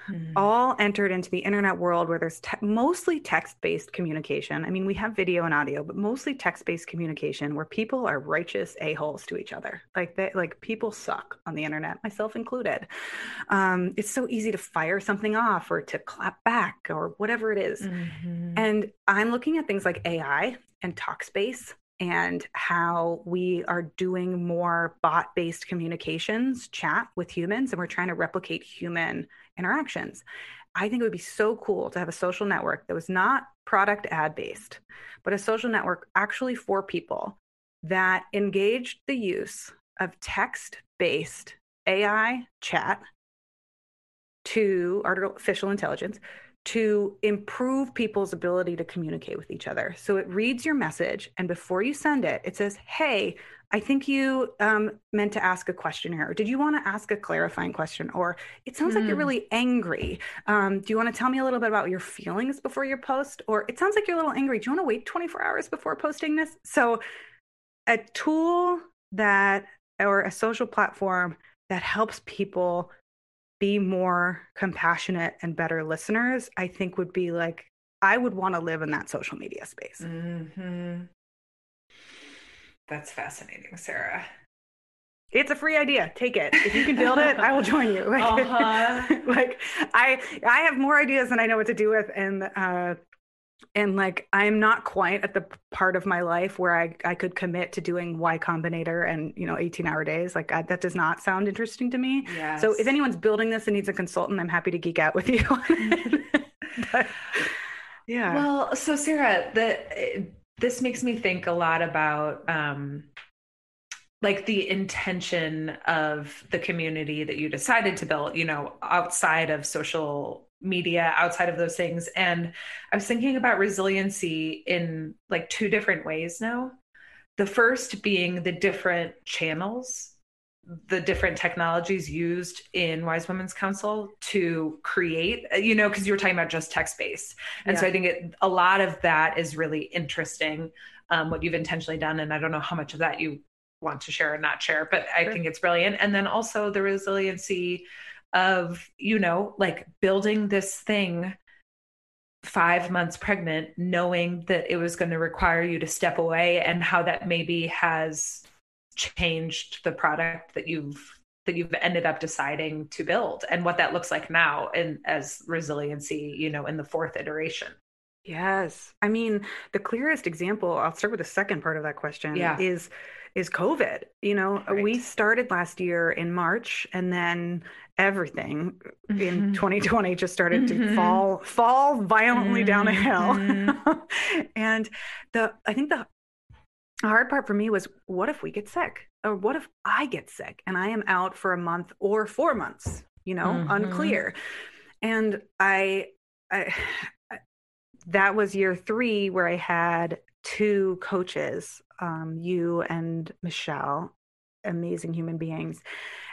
mm. all entered into the internet world where there's te- mostly text based communication. I mean, we have video and audio, but mostly text based communication where people are righteous a-holes to each other. Like they, like people suck on the internet, myself included. Um, it's so easy to fire something off or to clap back or whatever it is. Mm-hmm. And I'm looking at things like AI and Talkspace and how we are doing more bot based communications, chat with humans, and we're trying to replicate human interactions. I think it would be so cool to have a social network that was not product ad based, but a social network actually for people that engaged the use of text based AI chat to artificial intelligence to improve people's ability to communicate with each other. So it reads your message, and before you send it, it says, Hey, I think you um, meant to ask a question here. Or did you want to ask a clarifying question? Or it sounds mm. like you're hmm. really angry. Um, do you want to tell me a little bit about your feelings before your post? Or it sounds like you're a little angry. Do you want to wait 24 hours before posting this? So, a tool that, or a social platform that helps people be more compassionate and better listeners, I think would be like, I would want to live in that social media space. Mm-hmm. That's fascinating, Sarah. It's a free idea. Take it. If you can build it, I will join you. Like, uh-huh. like I, I have more ideas than I know what to do with, and uh, and like I'm not quite at the part of my life where I I could commit to doing Y Combinator and you know 18 hour days. Like I, that does not sound interesting to me. Yes. So if anyone's building this and needs a consultant, I'm happy to geek out with you. but, yeah. Well, so Sarah, the this makes me think a lot about um, like the intention of the community that you decided to build, you know, outside of social media, outside of those things. And I was thinking about resiliency in like two different ways now. The first being the different channels the different technologies used in Wise Women's Council to create, you know, because you were talking about just text based. And yeah. so I think it, a lot of that is really interesting, um, what you've intentionally done. And I don't know how much of that you want to share or not share, but I think it's brilliant. And then also the resiliency of, you know, like building this thing five months pregnant, knowing that it was going to require you to step away and how that maybe has changed the product that you've that you've ended up deciding to build and what that looks like now and as resiliency you know in the fourth iteration yes i mean the clearest example i'll start with the second part of that question yeah. is is covid you know right. we started last year in march and then everything mm-hmm. in 2020 just started to mm-hmm. fall fall violently mm-hmm. down a hill mm-hmm. and the i think the hard part for me was what if we get sick or what if i get sick and i am out for a month or four months you know mm-hmm. unclear and I, I that was year three where i had two coaches um, you and michelle amazing human beings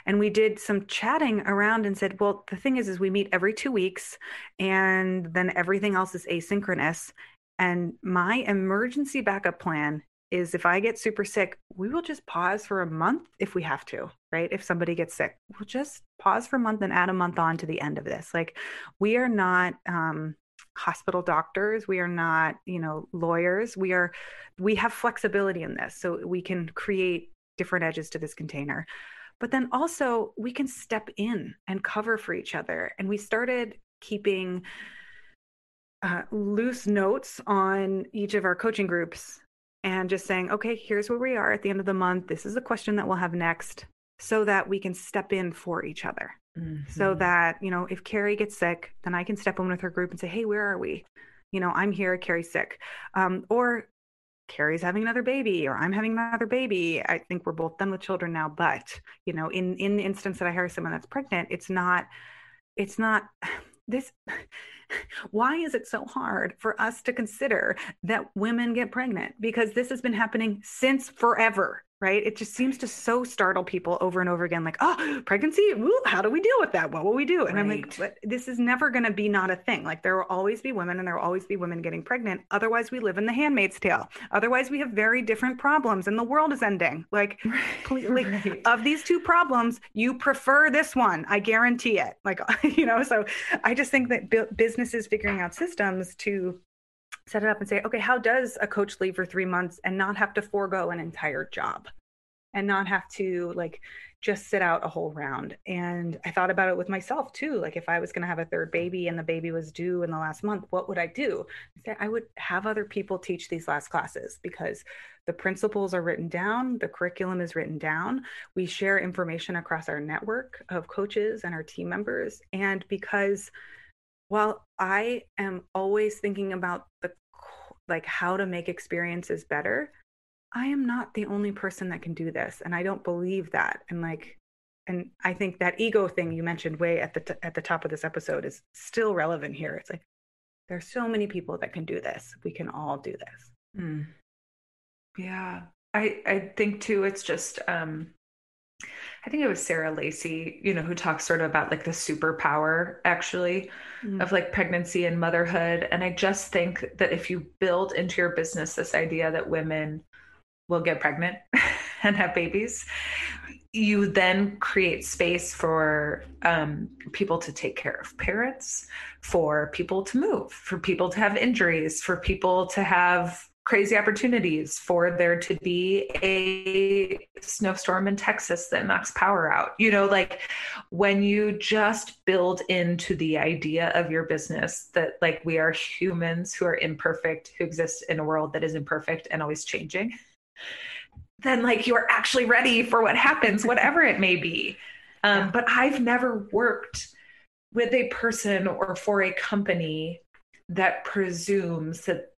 and we did some chatting around and said well the thing is is we meet every two weeks and then everything else is asynchronous and my emergency backup plan is if I get super sick, we will just pause for a month if we have to, right? If somebody gets sick, we'll just pause for a month and add a month on to the end of this. Like we are not um, hospital doctors, we are not, you know, lawyers. We are, we have flexibility in this, so we can create different edges to this container. But then also we can step in and cover for each other. And we started keeping uh, loose notes on each of our coaching groups and just saying, okay, here's where we are at the end of the month. This is the question that we'll have next so that we can step in for each other. Mm-hmm. So that, you know, if Cary gets sick, then I can step in with her group and say, hey, where are we? You know, I'm here, Cary's sick. Um, or Cary's having another baby or I'm having another baby. I think we're both done with children now, but you know, in in the instance that I hire someone that's pregnant, it's not it's not this why is it so hard for us to consider that women get pregnant because this has been happening since forever right? It just seems to so startle people over and over again, like, oh, pregnancy, Ooh, how do we deal with that? What will we do? And right. I'm like, this is never going to be not a thing. Like, there will always be women and there will always be women getting pregnant. Otherwise, we live in the handmaid's tale. Otherwise, we have very different problems and the world is ending. Like, right. like of these two problems, you prefer this one. I guarantee it. Like, you know, so I just think that businesses figuring out systems to set it up and say, okay, how does a coach leave for three months and not have to forego an entire job and not have to like just sit out a whole round? And I thought about it with myself too. Like if I was going to have a third baby and the baby was due in the last month, what would I do? I would have other people teach these last classes because the principles are written down, the curriculum is written down. We share information across our network of coaches and our team members. And because while I am always thinking about the like how to make experiences better, I am not the only person that can do this and I don't believe that. And like and I think that ego thing you mentioned way at the t- at the top of this episode is still relevant here. It's like there's so many people that can do this. We can all do this. Mm. Yeah. I I think too it's just um I think it was Sarah Lacy, you know, who talks sort of about like the superpower actually mm. of like pregnancy and motherhood. And I just think that if you build into your business this idea that women will get pregnant and have babies, you then create space for um, people to take care of parents, for people to move, for people to have injuries, for people to have crazy opportunities for there to be a snowstorm in Texas that knocks power out. You know, like when you just build into the idea of your business that like we are humans who are imperfect, who exist in a world that is imperfect and always changing, then like you're actually ready for what happens, whatever it may be. Um, but I've never worked with a person or for a company that presumes that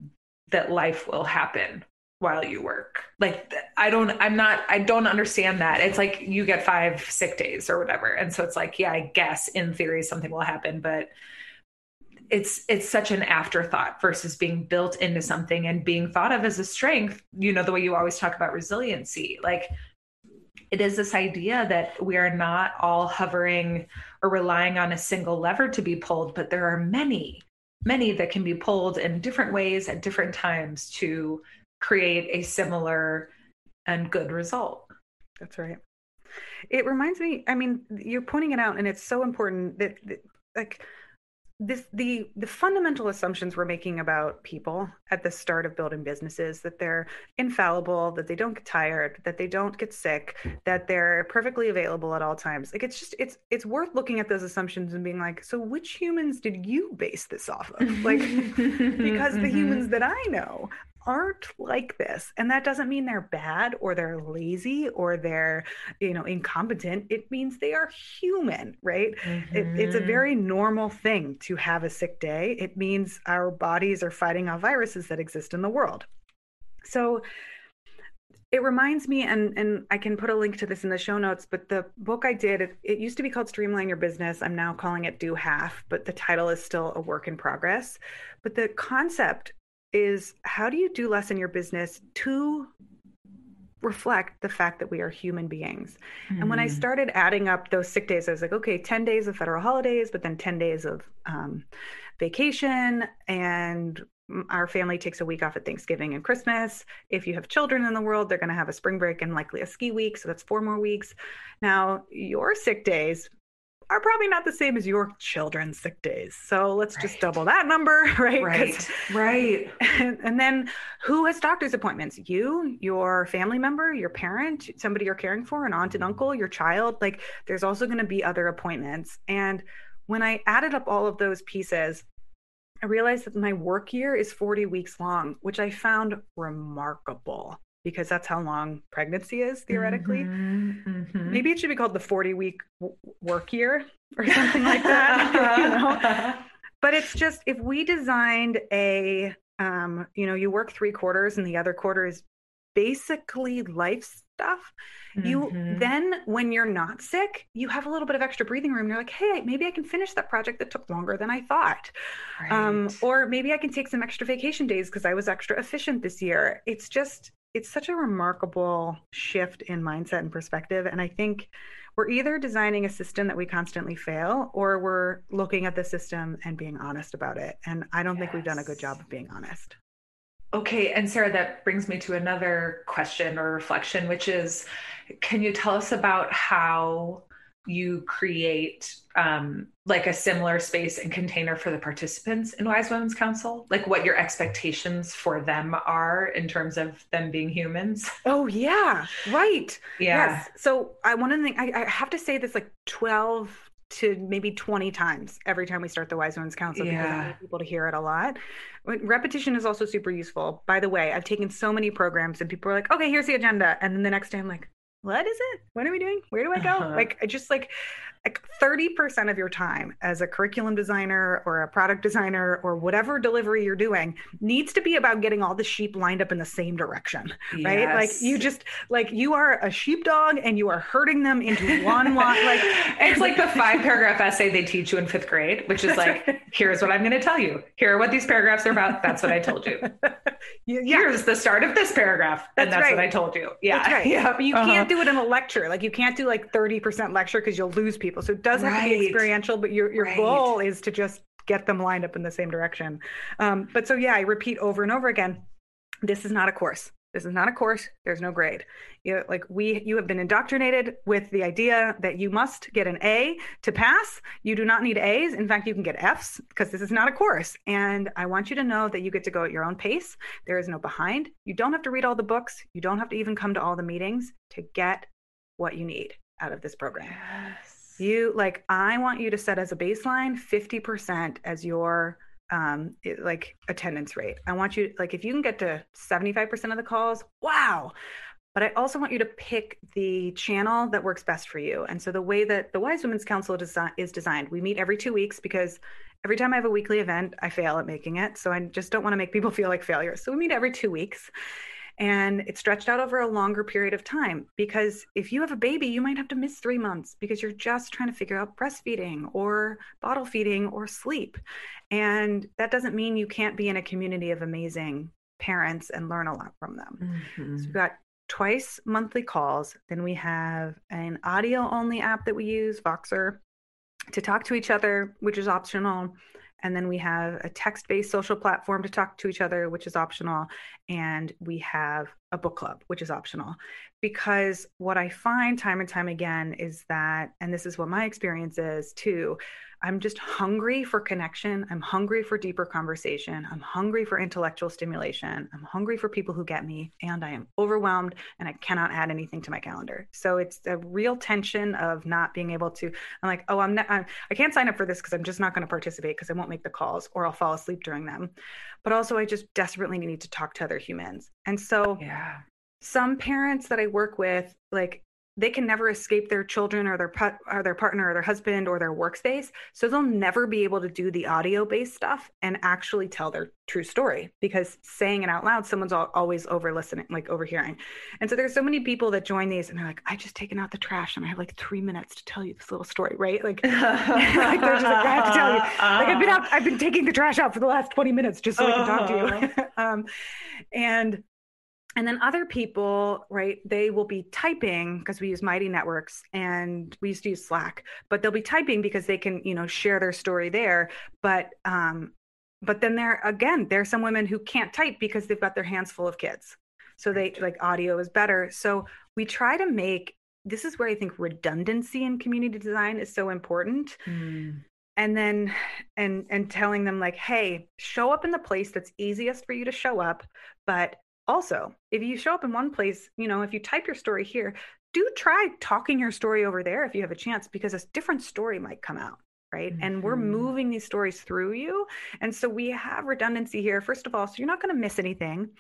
that life will happen while you work. Like I don't I'm not I don't understand that. It's like you get 5 sick days or whatever. And so it's like yeah, I guess in theory something will happen, but it's it's such an afterthought versus being built into something and being thought of as a strength, you know, the way you always talk about resiliency. Like it is this idea that we are not all hovering or relying on a single lever to be pulled, but there are many many that can be pulled in different ways at different times to create a similar and good result. That's right. It reminds me, I mean, you're pointing it out, and it's so important that, that like, this the the fundamental assumptions we're making about people at the start of building businesses that they're infallible that they don't get tired that they don't get sick that they're perfectly available at all times. Like it's just it's it's worth looking at those assumptions and being like so which humans did you base this off of? Like because the mm-hmm. humans that i know aren't like this and that doesn't mean they're bad or they're lazy or they're you know incompetent. It means they are human right? Mm-hmm. it, it's a mm-hmm. very normal thing to have a sick day. It means our bodies are fighting off viruses that exist in the world. So it reminds me and and i can put a link to this in the show notes but the book i did it, it, used to be called streamline your business. I'm now calling it do half but the title is still a work in progress. But the concept is how do you do less in your business to reflect the fact that we are human beings. Mm. And when I hmm. started adding up those sick days, I was like, okay, 10 days of federal holidays, but then 10 days of um, vacation. And our family takes a week off at Thanksgiving and Christmas. If you have children in the world, they're going to have a spring break and likely a ski week. So that's four more weeks. Now, your sick days are probably not the same as your children's sick days. So let's right. just double that number, right? Right. Right. And, and, then who has doctor's appointments? You, your family member, your parent, somebody you're caring for, an aunt and mm-hmm. uncle, your child. Like there's also going to be other appointments. And when I added up all of those pieces, I realized that my work year is 40 weeks long, which I found remarkable because that's how long pregnancy is theoretically. Mm-hmm, mm-hmm. Maybe it should be called the 40 week w- work year or something like that. you know? But it's just if we designed a, um, you know, you work three quarters and the other quarter is basically life stuff you Mhm. then when you're not sick you have a little bit of extra breathing room you're like hey maybe i can finish that project that took longer than i thought um, or maybe i can take some extra vacation days because i was extra efficient this year it's just it's such a remarkable shift in mindset and perspective and i think we're either designing a system that we constantly fail or we're looking at the system and being honest about it and i don't think we've done a good job of being honest. Okay, and Sarah, that brings me to another question or reflection, which is can you tell us about how you create um, like a similar space and container for the participants in Wise Women's Council? Like what your expectations for them are in terms of them being humans? oh yeah right Yeah. Yes. So I of the things I, I have to say this like 12 to maybe 20 times every time we start the Wise Women's Council because I Yeah. need people to hear it a lot. Repetition is also super useful. By the way, I've taken so many programs and people are like, okay, here's the agenda. And then the next day I'm like, what is it? What are we doing? Where do I go? Uh-huh. Like I just like like 30% of your time as a curriculum designer or a product designer or whatever delivery you're doing needs to be about getting all the sheep lined up in the same direction right? Like you just like you are a sheepdog and you are herding them into one line. Like it's like the five paragraph essay they teach you in fifth grade, which is like, here's what I'm going to tell you. Here are what these paragraphs are about. That's what I told you. yeah, Here's the start of this paragraph. That's and that's right. what I told you. Yeah. right. Yeah. But you Uh-huh. can't do it in a lecture. Like you can't do like thirty percent lecture because you'll lose people. So it does have to be experiential. But your your Right. goal is to just get them lined up in the same direction. Um, but so yeah, I repeat over and over again. This is not a course. This is not a course. There's no grade. You like we you have been indoctrinated with the idea that you must get an A to pass. You do not need A's. In fact, you can get F's because this is not a course. And I want you to know that you get to go at your own pace. There is no behind. You don't have to read all the books. You don't have to even come to all the meetings to get what you need out of this program. Yes. You like I want you to set as a baseline 50% as your um it- like attendance rate. I want you like if you can get to 75% of the calls, wow. But I also want you to pick the channel that works best for you. And so the way that the Wise Women's Council desi- is designed, we meet every 2 weeks because every time I have a weekly event, I fail at making it. So I just don't want to make people feel like failures. So we meet every 2 weeks and it's stretched out over a longer period of time because if you have a baby you might have to miss three months because you're just trying to figure out breastfeeding or bottle feeding or sleep. And that doesn't mean you can't be in a community of amazing parents and learn a lot from them. Mhm. so we've got twice monthly calls. Then we have an audio only app that we use voxer to talk to each other which is optional and then we have a text based social platform to talk to each other, which is optional. And we have a book club, which is optional. Because what I find time and time again is that, and this is what my experience is too, I'm just hungry for connection. I'm hungry for deeper conversation. I'm hungry for intellectual stimulation. I'm hungry for people who get me. And I am overwhelmed and I cannot add anything to my calendar. So it's a real tension of not being able to, I'm like, oh, I'm not, I'm, I can't sign up for this because I'm just not going to participate because I won't make the calls or I'll fall asleep during them. But also, I just desperately need to talk to other humans. And so, Yeah. some parents that I work with, like, they can never escape their children or their pet or their partner or their husband or their workspace. So they'll never be able to do the audio based stuff and actually tell their true story because saying it out loud, someone's al- always over listening, like overhearing. And so there's so many people that join these and they're like, I just taken out the trash and I have like three minutes to tell you this little story, right? Like, like they're just like, I have to tell you, like I've been out, I've been taking the trash out for the last 20 minutes just so I can talk to you. um, and and then other people, right, they will be typing because we use Mighty Networks and we used to use Slack, but they'll be typing because they can, you know, share their story there. But um, but then there again, there are some women who can't type because they've got their hands full of kids. So they like audio is better. So we try to make this is where I think redundancy in community design is so important Mm. and then and and telling them like hey show up in the place that's easiest for you to show up but also if you show up in one place you know if you type your story here do try talking your story over there if you have a chance because a different story might come out right? And we're Mhm. moving these stories through you. And so we have redundancy here first of all so you're not going to miss anything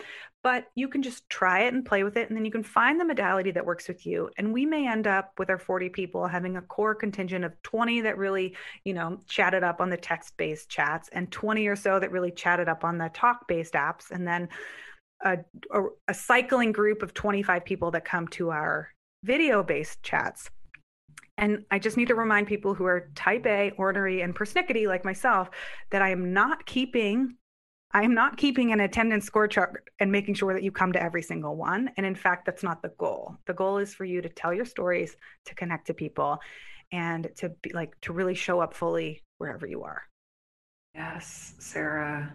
but you can just try it and play with it and then you can find the modality that works with you. And we may end up with our 40 people having a core contingent of 20 that really you know chatted up on the text based chats and 20 or so that really chatted up on the talk based apps. And then a, a, a cycling group of 25 people that come to our video based chats. And I just need to remind people who are type A, ornery, and persnickety like myself that I am not keeping I am not keeping an attendance score chart and making sure that you come to every single one. And in fact, that's not the goal. The goal is for you to tell your stories, to connect to people, and to be like to really show up fully wherever you are. Yes, Sarah.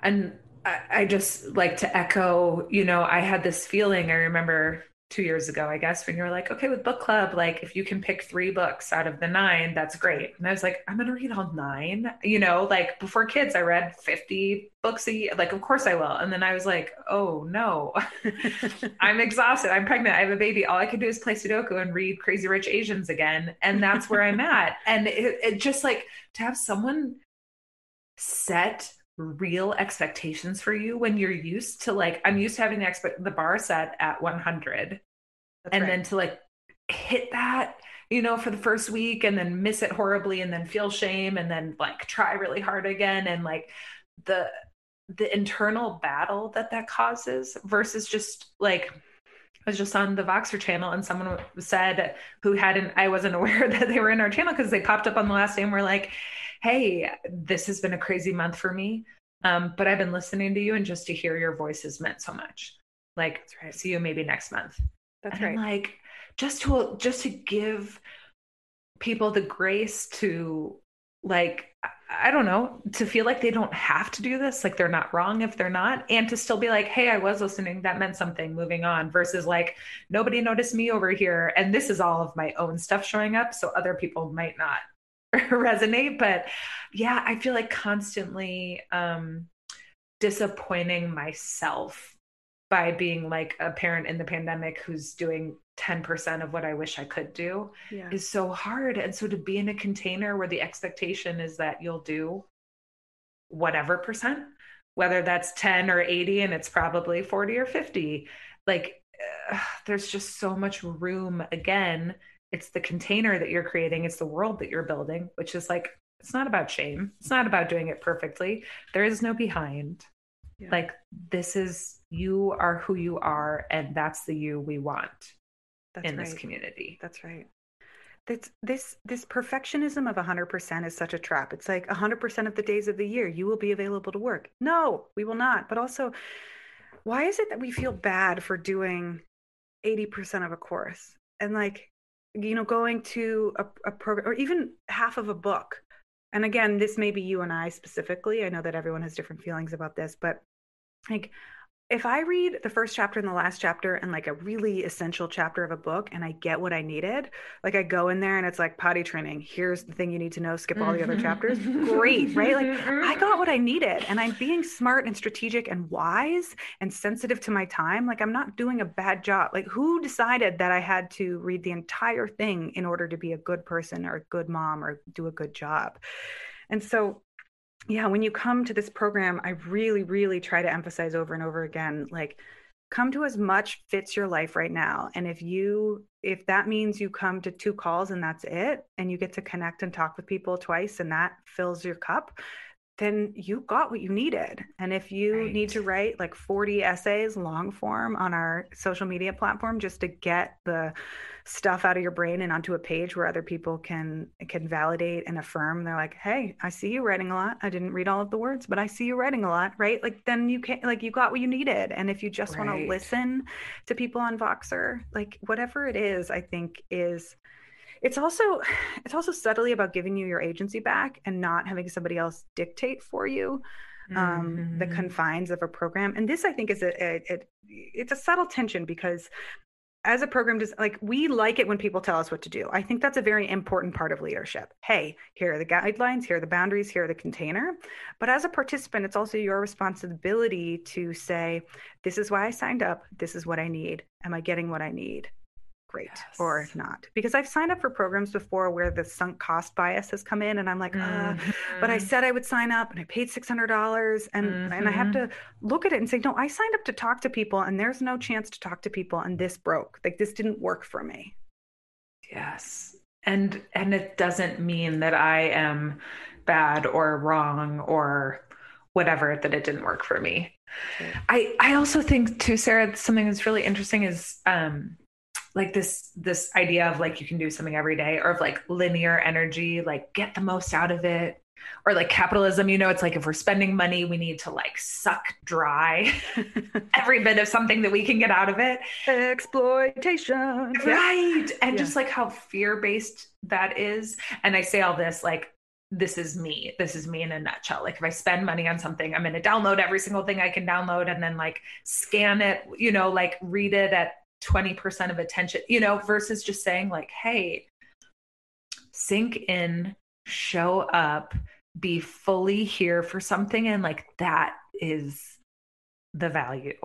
And I, I just like to echo, you know, I had this feeling. I remember two years ago, I guess, when you were like, okay, with book club, like if you can pick three books out of the nine, that's great. And I was like, I'm going to read all nine. You know, like before kids, I read 50 books a year. Like, of course I will. And then I was like, oh no, I'm exhausted. I'm pregnant. I have a baby. All I can do is play Sudoku and read Crazy Rich Asians again. And that's where I'm at. And it, it just like to have someone set real expectations for you when you're used to like I'm used to having the expect the bar set at 100 That's and right. then to like hit that you know for the first week and then miss it horribly and then feel shame and then like try really hard again and like the the internal battle that that causes versus just like I was just on the Voxer channel and someone said who hadn't I wasn't aware that they were in our channel because they popped up on the last day and were like hey, this has been a crazy month for me. Um, but I've been listening to you and just to hear your voice has meant so much. Like, right. see you maybe next month. That's and right. like, just to just to give people the grace to like I don't know, to feel like they don't have to do this, like they're not wrong if they're not, and to still be like, hey, I was listening, that meant something, moving on, versus like, nobody noticed me over here. And this is all of my own stuff showing up. So other people might not resonate but yeah i feel like constantly um disappointing myself by being like a parent in the pandemic who's doing 10% of what i wish i could do yeah. is so hard and so to be in a container where the expectation is that you'll do whatever percent whether that's 10 or 80 and it's probably 40 or 50 like uh, there's just so much room again it's the container that you're creating it's the world that you're building which is like it's not about shame. It's not about doing it perfectly. There is no behind. Yeah. like this is you are who you are and that's the you we want that's in right. this community. That's right. That's this this perfectionism of 100% is such a trap. It's like 100% of the days of the year you will be available to work. No we will not. But also why is it that we feel bad for doing 80% of a course? And like you know going to a, a program or even half of a book. And again this may be you and i specifically. I know that everyone has different feelings about this but like if I read the first chapter and the last chapter and like a really essential chapter of a book and I get what I needed, like I go in there and it's like potty training. Here's the thing you need to know, skip all the other chapters. Great, right? Like I mm-hmm. got what I needed and I'm being smart and strategic and wise and sensitive to my time. Like I'm not doing a bad job. Like who decided that I had to read the entire thing in order to be a good person or a good mom or do a good job? And so yeah, when you come to this program, I really, really try to emphasize over and over again like, come to as much fits your life right now. And if you, if that means you come to two calls and that's it, and you get to connect and talk with people twice and that fills your cup, then you got what you needed. And if you right. need to write like 40 essays long form on our social media platform just to get the stuff out of your brain and onto a page where other people can can validate and affirm they're like hey i see you writing a lot i didn't read all of the words but i see you writing a lot right like then you can like you got what you needed and if you just right. want to listen to people on voxer like whatever it is i think is it's also it's also subtly about giving you your agency back and not having somebody else dictate for you um, mm-hmm. the confines of a program. And this i think is a, a, a, it's a subtle tension because as a program just like we like it when people tell us what to do. I think that's a very important part of leadership. Hey here are the guidelines here are the boundaries here are the container. But as a participant it's also your responsibility to say this is why i signed up. This is what i need. Am i getting what i need great yes. or not because i've signed up for programs before where the sunk cost bias has come in and i'm like mm-hmm. but i mm-hmm. said i would sign up and i paid $600 and mm-hmm. and i have mm-hmm. to look at it and say no i signed up to talk to people and there's no chance to talk to people and this broke like this didn't work for me yes and and it doesn't mean that i am bad or wrong or whatever that it didn't work for me. I I also think too, Sarah, something that's really interesting is um like this this idea of like you can do something every day or of like linear energy, like get the most out of it. Or like capitalism, you know, it's like if we're spending money, we need to like suck dry every bit of something that we can get out of it. Exploitation. Right. And yeah. just like how fear based that is. And I say all this like this is me. This is me in a nutshell. Like if I spend money on something, I'm going to download every single thing I can download and then like scan it, you know, like read it at 20% of attention, you know, versus just saying like, hey, sink in, show up, be fully here for something. And like that is the value.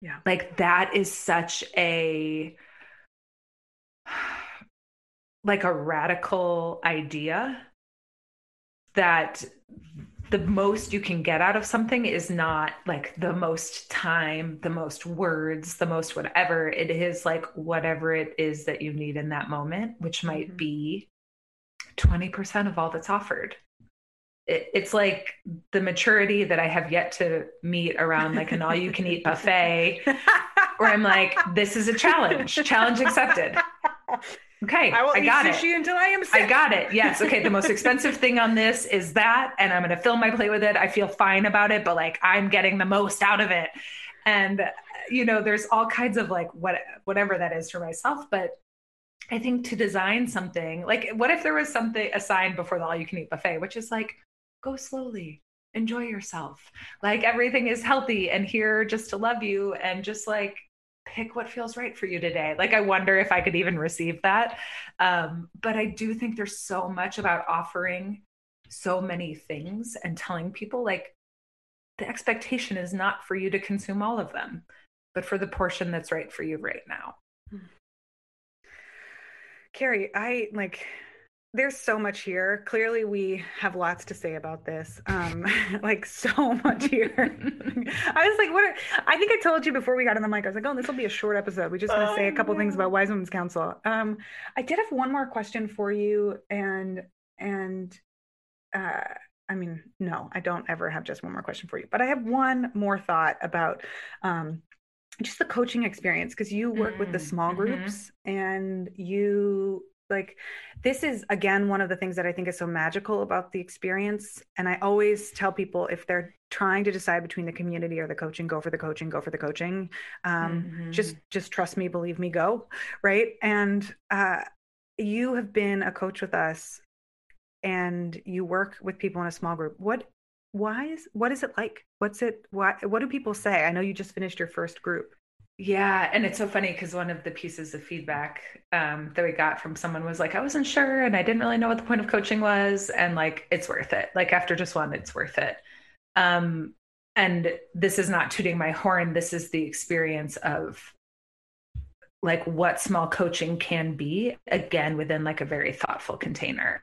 Yeah. Like that is such a, like a radical idea that the most you can get out of something is not like the most time, the most words, the most whatever. It is like whatever it is that you need in that moment, which might mm-hmm. be 20% of all that's offered. It, it's like the maturity that I have yet to meet around like an all you can eat buffet, where I'm like, this is a challenge, challenge accepted. Okay, I will I got sushi it. until I am sick. I got it. Yes. Okay. The most expensive thing on this is that, and I'm going to fill my plate with it. I feel fine about it, but like I'm getting the most out of it. And you know, there's all kinds of like what whatever that is for myself, but I think to design something like what if there was something a sign before the all you can eat buffet, which is like go slowly, enjoy yourself, like everything is healthy and here just to love you, and just like pick what feels right for you today. Like, I wonder if I could even receive that. Um, but I do think there's so much about offering so many things and telling people, like, the expectation is not for you to consume all of them, but for the portion that's right for you right now. Cary, I like there's so much here. Clearly, we have lots to say about this. Um, like so much here. I was like, what? Are, I think I told you before we got on the mic. I was like, oh, this will be a short episode. We're just going to oh, say a couple things about Wise Women's Council. Um, I did have one more question for you, and and uh, I mean, no, I don't ever have just one more question for you, but I have one more thought about um, just the coaching experience because you work mm-hmm. with the mm, small mm-hmm. groups and you like this is again one of the things that i think is so magical about the experience and i always tell people if they're trying to decide between the community or the coaching go for the coaching go for the coaching. Um, mm-hmm. just just trust me believe me go right? And uh, you have been a coach with us and you work with people in a small group. What why is what is it like? What's it why what do people say? I know you just finished your first group yeah, and it's so funny because one of the pieces of feedback um, that we got from someone was like, I wasn't sure and I didn't really know what the point of coaching was, and like it's worth it. Like after just one, it's worth it. Um, and this is not tooting my horn. This is the experience of like what small coaching can be again within like a very thoughtful container.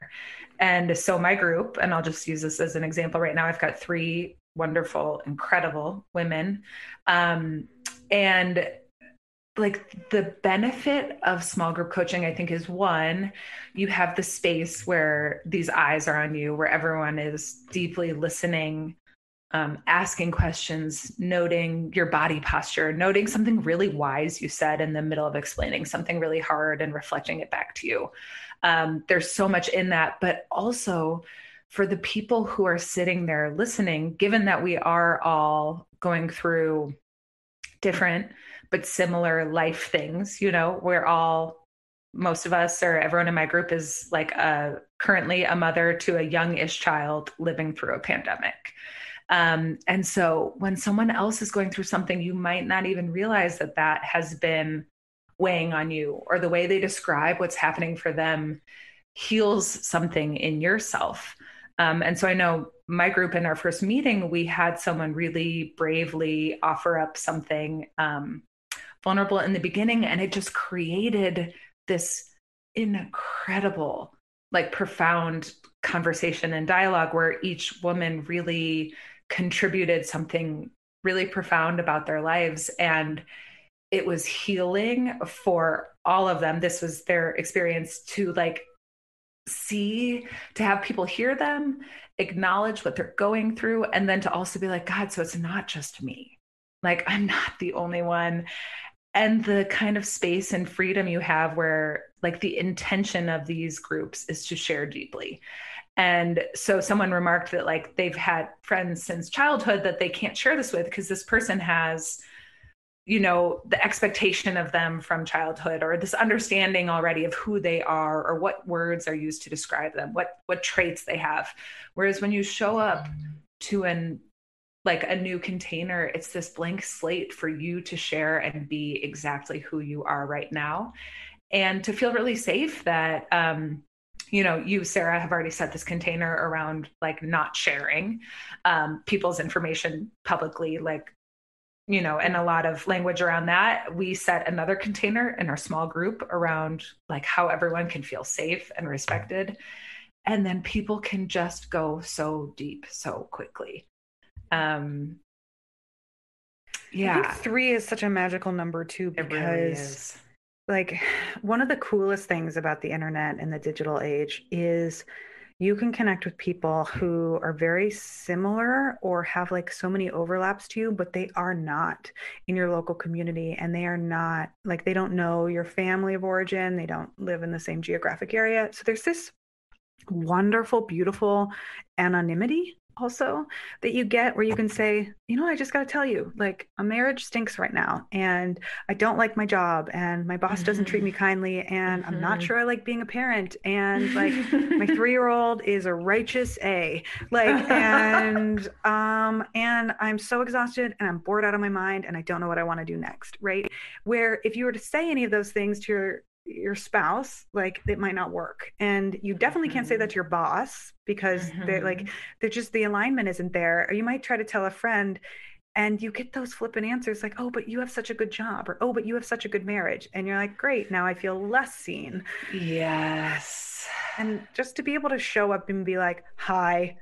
And so my group, and I'll just use this as an example right now. I've got three wonderful, incredible women. Um, and like the benefit of small group coaching i think is one you have the space where these eyes are on you where everyone is deeply listening um, asking questions noting your body posture noting something really wise you said in the middle of explaining something really hard and reflecting it back to you. Um, there's so much in that but also for the people who are sitting there listening given that we are all going through different but similar life things. You know, we're all most of us or everyone in my group is like a currently a mother to a young-ish child living through a pandemic. Um, and so when someone else is going through something, you might not even realize that that has been weighing on you, or the way they describe what's happening for them heals something in yourself. Um, and so I know my group in our first meeting, we had someone really bravely offer up something um, vulnerable in the beginning, and it just created this incredible, like profound conversation and dialogue where each woman really contributed something really profound about their lives. And it was healing for all of them. This was their experience to like see, to have people hear them, acknowledge what they're going through, and then to also be like, God, so it's not just me. Like, I'm not the only one. And the kind of space and freedom you have where, like, the intention of these groups is to share deeply. And so someone remarked that, like, they've had friends since childhood that they can't share this with because this person has you know the expectation of them from childhood or this understanding already of who they are or what words are used to describe them what what traits they have. Whereas when you show up to an like a new container it's this blank slate for you to share and be exactly who you are right now. And to feel really safe that um you know you sarah have already set this container around like not sharing um, people's information publicly like you know, and a lot of language around that. We set another container in our small group around like how everyone can feel safe and respected. And then people can just go so deep so quickly. Um, yeah. three is such a magical number too, because really like one of the coolest things about the internet and the digital age is you can connect with people who are very similar or have like so many overlaps to you, but they are not in your local community and they are not like they don't know your family of origin, they don't live in the same geographic area. So there's this wonderful, beautiful anonymity also that you get where you can say, you know, I just got to tell you, like a marriage stinks right now and I don't like my job and my boss mm-hmm. doesn't treat me kindly and mm-hmm. I'm not mm-hmm. sure I like being a parent and like my 3-year-old is a righteous A. Like and um and I'm so exhausted and I'm bored out of my mind and I don't know what I want to do next, right? Where if you were to say any of those things to your your spouse like it might not work. And you definitely can't say that mm-hmm. to your boss because mm-hmm. they're like mm-hmm. they're just the alignment isn't there. Or you might try to tell a friend and you get those flippant answers like oh but you have such a good job or oh but you have such a good marriage. And you're like great now i feel less seen. Yes. And just to be able to show up and be like hi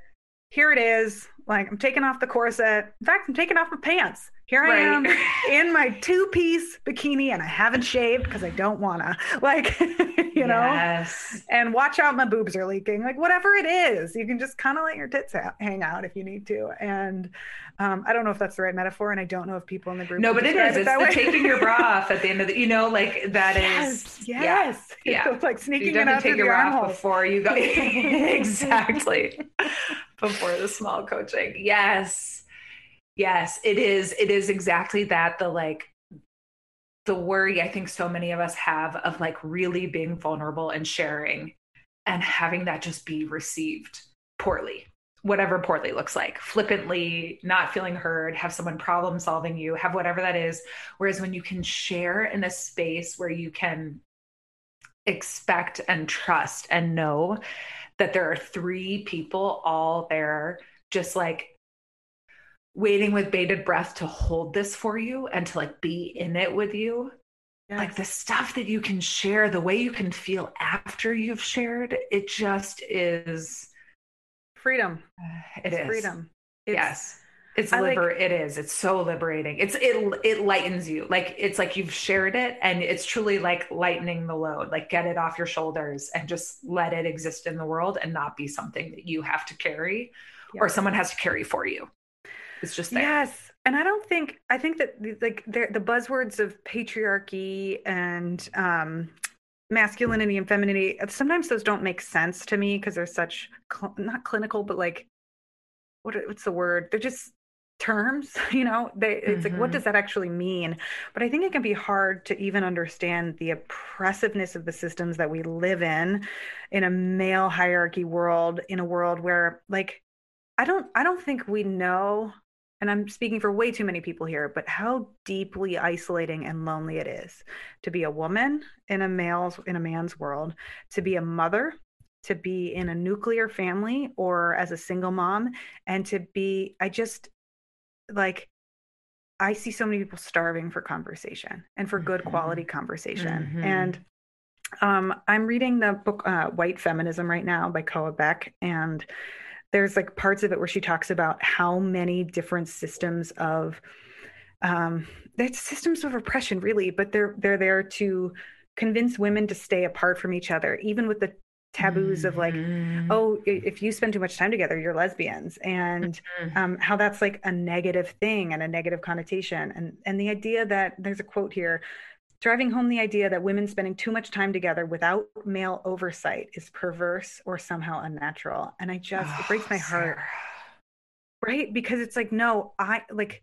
here it is. Like i'm taking off the corset. In fact i'm taking off my pants here I am in my two piece bikini and I haven't shaved because I don't wanna. Like, you know? Yes. And watch out, my boobs are leaking. Like, whatever it is, you can just kind of let your tits hang out if you need to. And um, I don't know if that's the right metaphor. And I don't know if people in the group. No, but it is. It it's the taking your bra off at the end of the, you know, like that yes, is. Yes. Yeah. It's like sneaking you it up take your bra off before you go. exactly. before the small coaching. Yes Yes, it is. It is exactly that. The like, the worry I think so many of us have of like really being vulnerable and sharing and having that just be received poorly, whatever poorly looks like, flippantly, not feeling heard, have someone problem solving you, have whatever that is. Whereas when you can share in a space where you can expect and trust and know that there are three people all there just like waiting with bated breath to hold this for you and to like be in it with you. Yes. Like the stuff that you can share, the way you can feel after you've shared, it just is freedom. It it's is. freedom. It's, yes. It's liber like, it is. It's so liberating. It's it it lightens you. Like it's like you've shared it and it's truly like lightening the load. Like get it off your shoulders and just let it exist in the world and not be something that you have to carry yes. or someone has to carry for you. It's just there. Yes. And I don't think I think that like the buzzwords of patriarchy and um, masculinity and femininity sometimes those don't make sense to me because they're such cl- not clinical but like what what's the word? They're just terms you know they it's mm-hmm. like what mm-hmm. does that actually mean but i think it can be hard to even understand the oppressiveness of the systems that we live in in a male hierarchy world in a world where like i don't i don't think we know and I'm speaking for way too many people here, but how deeply isolating and lonely it is to be a woman in a male's in a man's world, to be a mother, to be in a nuclear family or as a single mom, and to be I just like I see so many people starving for conversation and for good quality mm-hmm. conversation. Mm-hmm. And um, I'm reading the book uh, White Feminism right now by Koa Beck, and there's like parts of it where she talks about how many different systems of um there's systems of oppression really but they're they're there to convince women to stay apart from each other even with the taboos of like Mhm. oh if you spend too much time together you're lesbians and Mhm. um, how that's like a negative thing and a negative connotation and and the idea that there's a quote here driving home the idea that women spending too much time together without male oversight is perverse or somehow unnatural. And i just it breaks my Oh, heart. Sarah. right? Because it's like no i like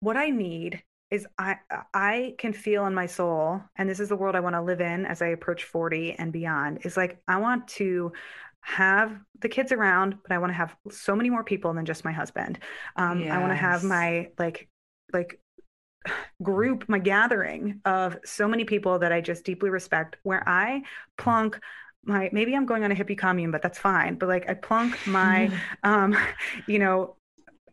what i need is i i can feel in my soul and this is the world i want to live in as i approach 40 and beyond is like i want to have the kids around but i want to have so many more people than just my husband. Um i want to have my like like group my gathering of so many people that i just deeply respect where i plunk my maybe i'm going on a hippie commune but that's fine but like i plunk my um, you know,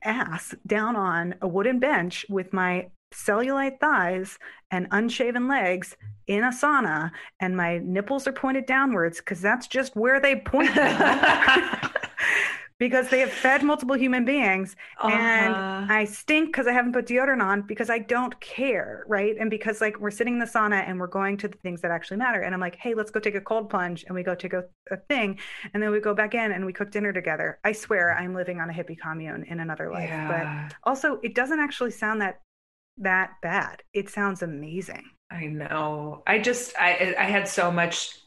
ass down on a wooden bench with my cellulite thighs and unshaven legs in a sauna, and my nipples are pointed downwards because that's just where they point. because they have fed multiple human beings and Uh-huh. I stink because I haven't put deodorant on because I don't care, right? And because like we're sitting in the sauna and we're going to the things that actually matter. And I'm like, hey, let's go take a cold plunge, and we go take a, a thing, and then we go back in and we cook dinner together. I swear I'm living on a hippie commune in another life. yeah, But also, it doesn't actually sound that that bad. It sounds amazing. I know. I just I I had so much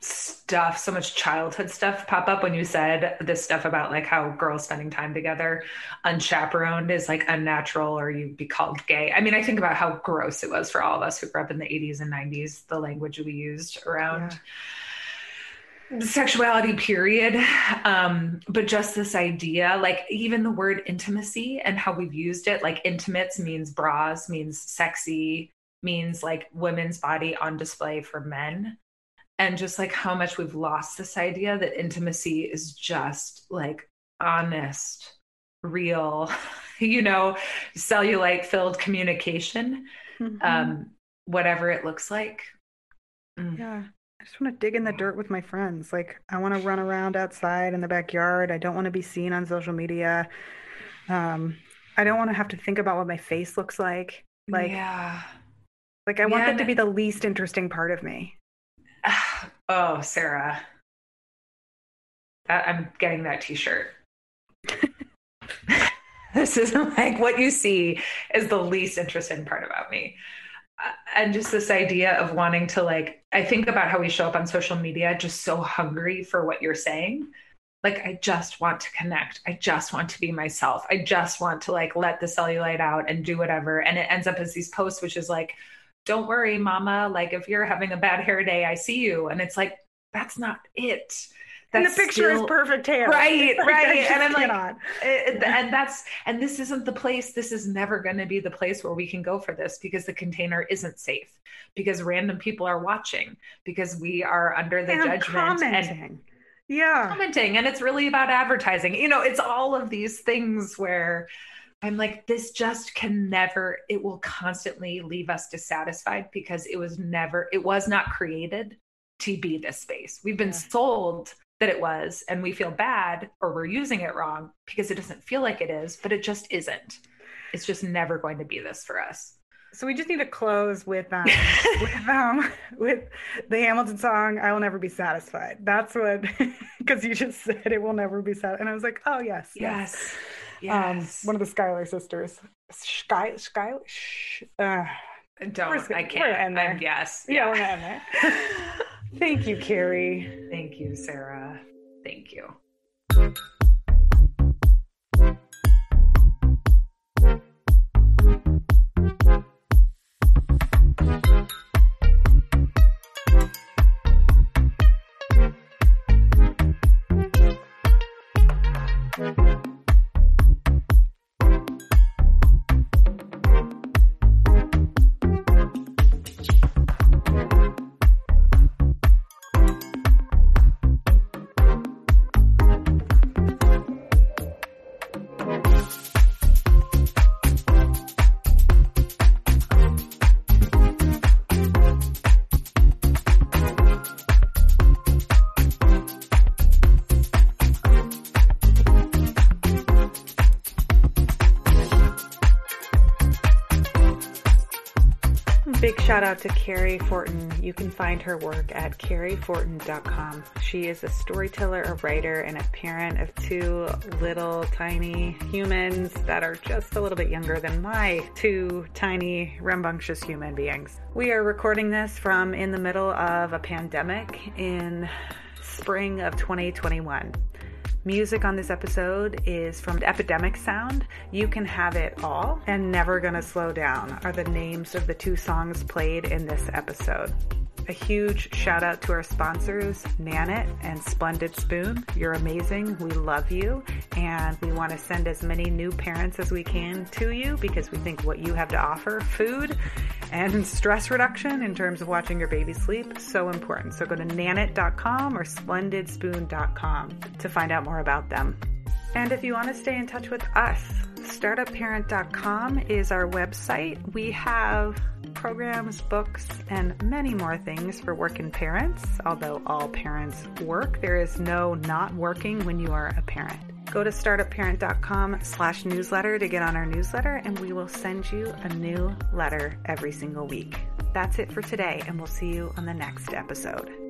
stuff, so much childhood stuff pop up when you said this stuff about like how girls spending time together unchaperoned is like unnatural or you'd be called gay. I mean, I think about how gross it was for all of us who grew up in the 80s and 90s, the language we used around sexuality period. Um but just this idea like even the word intimacy and how we've used it like intimates means bras means sexy means like women's body on display for men and just like how much we've lost this idea that intimacy is just like honest real you know cellulite filled communication Mhm. um whatever it looks like Mm. Yeah. I just want to dig in the dirt with my friends. Like, I want to run around outside in the backyard. I don't want to be seen on social media. Um, I don't want to have to think about what my face looks like. Like, yeah like I want Yeah, that to be the least interesting part of me. oh, Sarah. I- I'm getting that t shirt. this is like what you see is the least interesting part about me. Uh, And just this idea of wanting to, like, I think about how we show up on social media just so hungry for what you're saying. Like, I just want to connect. I just want to be myself. I just want to, like, let the cellulite out and do whatever. And it ends up as these posts, which is like, don't worry, mama. Like, if you're having a bad hair day, I see you. And it's like, that's not it. and the That's picture is perfect hair. Right, Like, right. And I'm like, it- eh, eh, and that's and this isn't the place this is never going to be the place where we can go for this because the container isn't safe because random people are watching because we are under the and judgment and yeah. commenting and it's really about advertising you know it's all of these things where i'm like this just can never it will constantly leave us dissatisfied because it was never it was not created to be this space. We've been Yeah. sold that it was and we feel bad or we're using it wrong because it doesn't feel like it is but it just isn't. It's just never going to be this for us. So we just need to close with um, with um with the Hamilton song "I Will Never Be Satisfied." That's what because you just said it will never be satisfied, and I was like, oh yes, yes. Um, yes one of the Schuyler sisters, Sky Sky. Sh- uh, don't we're- i we're can't in there. I'm, yes yeah, we're not in there. Thank you, Cary. Thank you, Sarah. Thank you. Shout out to Cary Fortin. You can find her work at caryfortin.com. She is a storyteller, a writer, and a parent of two little tiny humans that are just a little bit younger than my two tiny rambunctious human beings. We are recording this from in the middle of a pandemic in spring of 2021. Music on this episode is from Epidemic Sound. You Can Have It All and Never Gonna Slow Down are the names of the two songs played in this episode. A huge shout out to our sponsors, Nanit and Splendid Spoon. You're amazing. We love you. And we want to send as many new parents as we can to you because we think what you have to offer, food and stress reduction in terms of watching your baby sleep, so important. So go to nanit.com or splendidspoon.com to find out more about them. And if you want to stay in touch with us, startupparent.com is our website. We have programs, books, and many more things for working parents. Although all parents work, there is no not working when you are a parent. Go to startupparent.com slash newsletter to get on our newsletter, and we will send you a new letter every single week. That's it for today, and we'll see you on the next episode.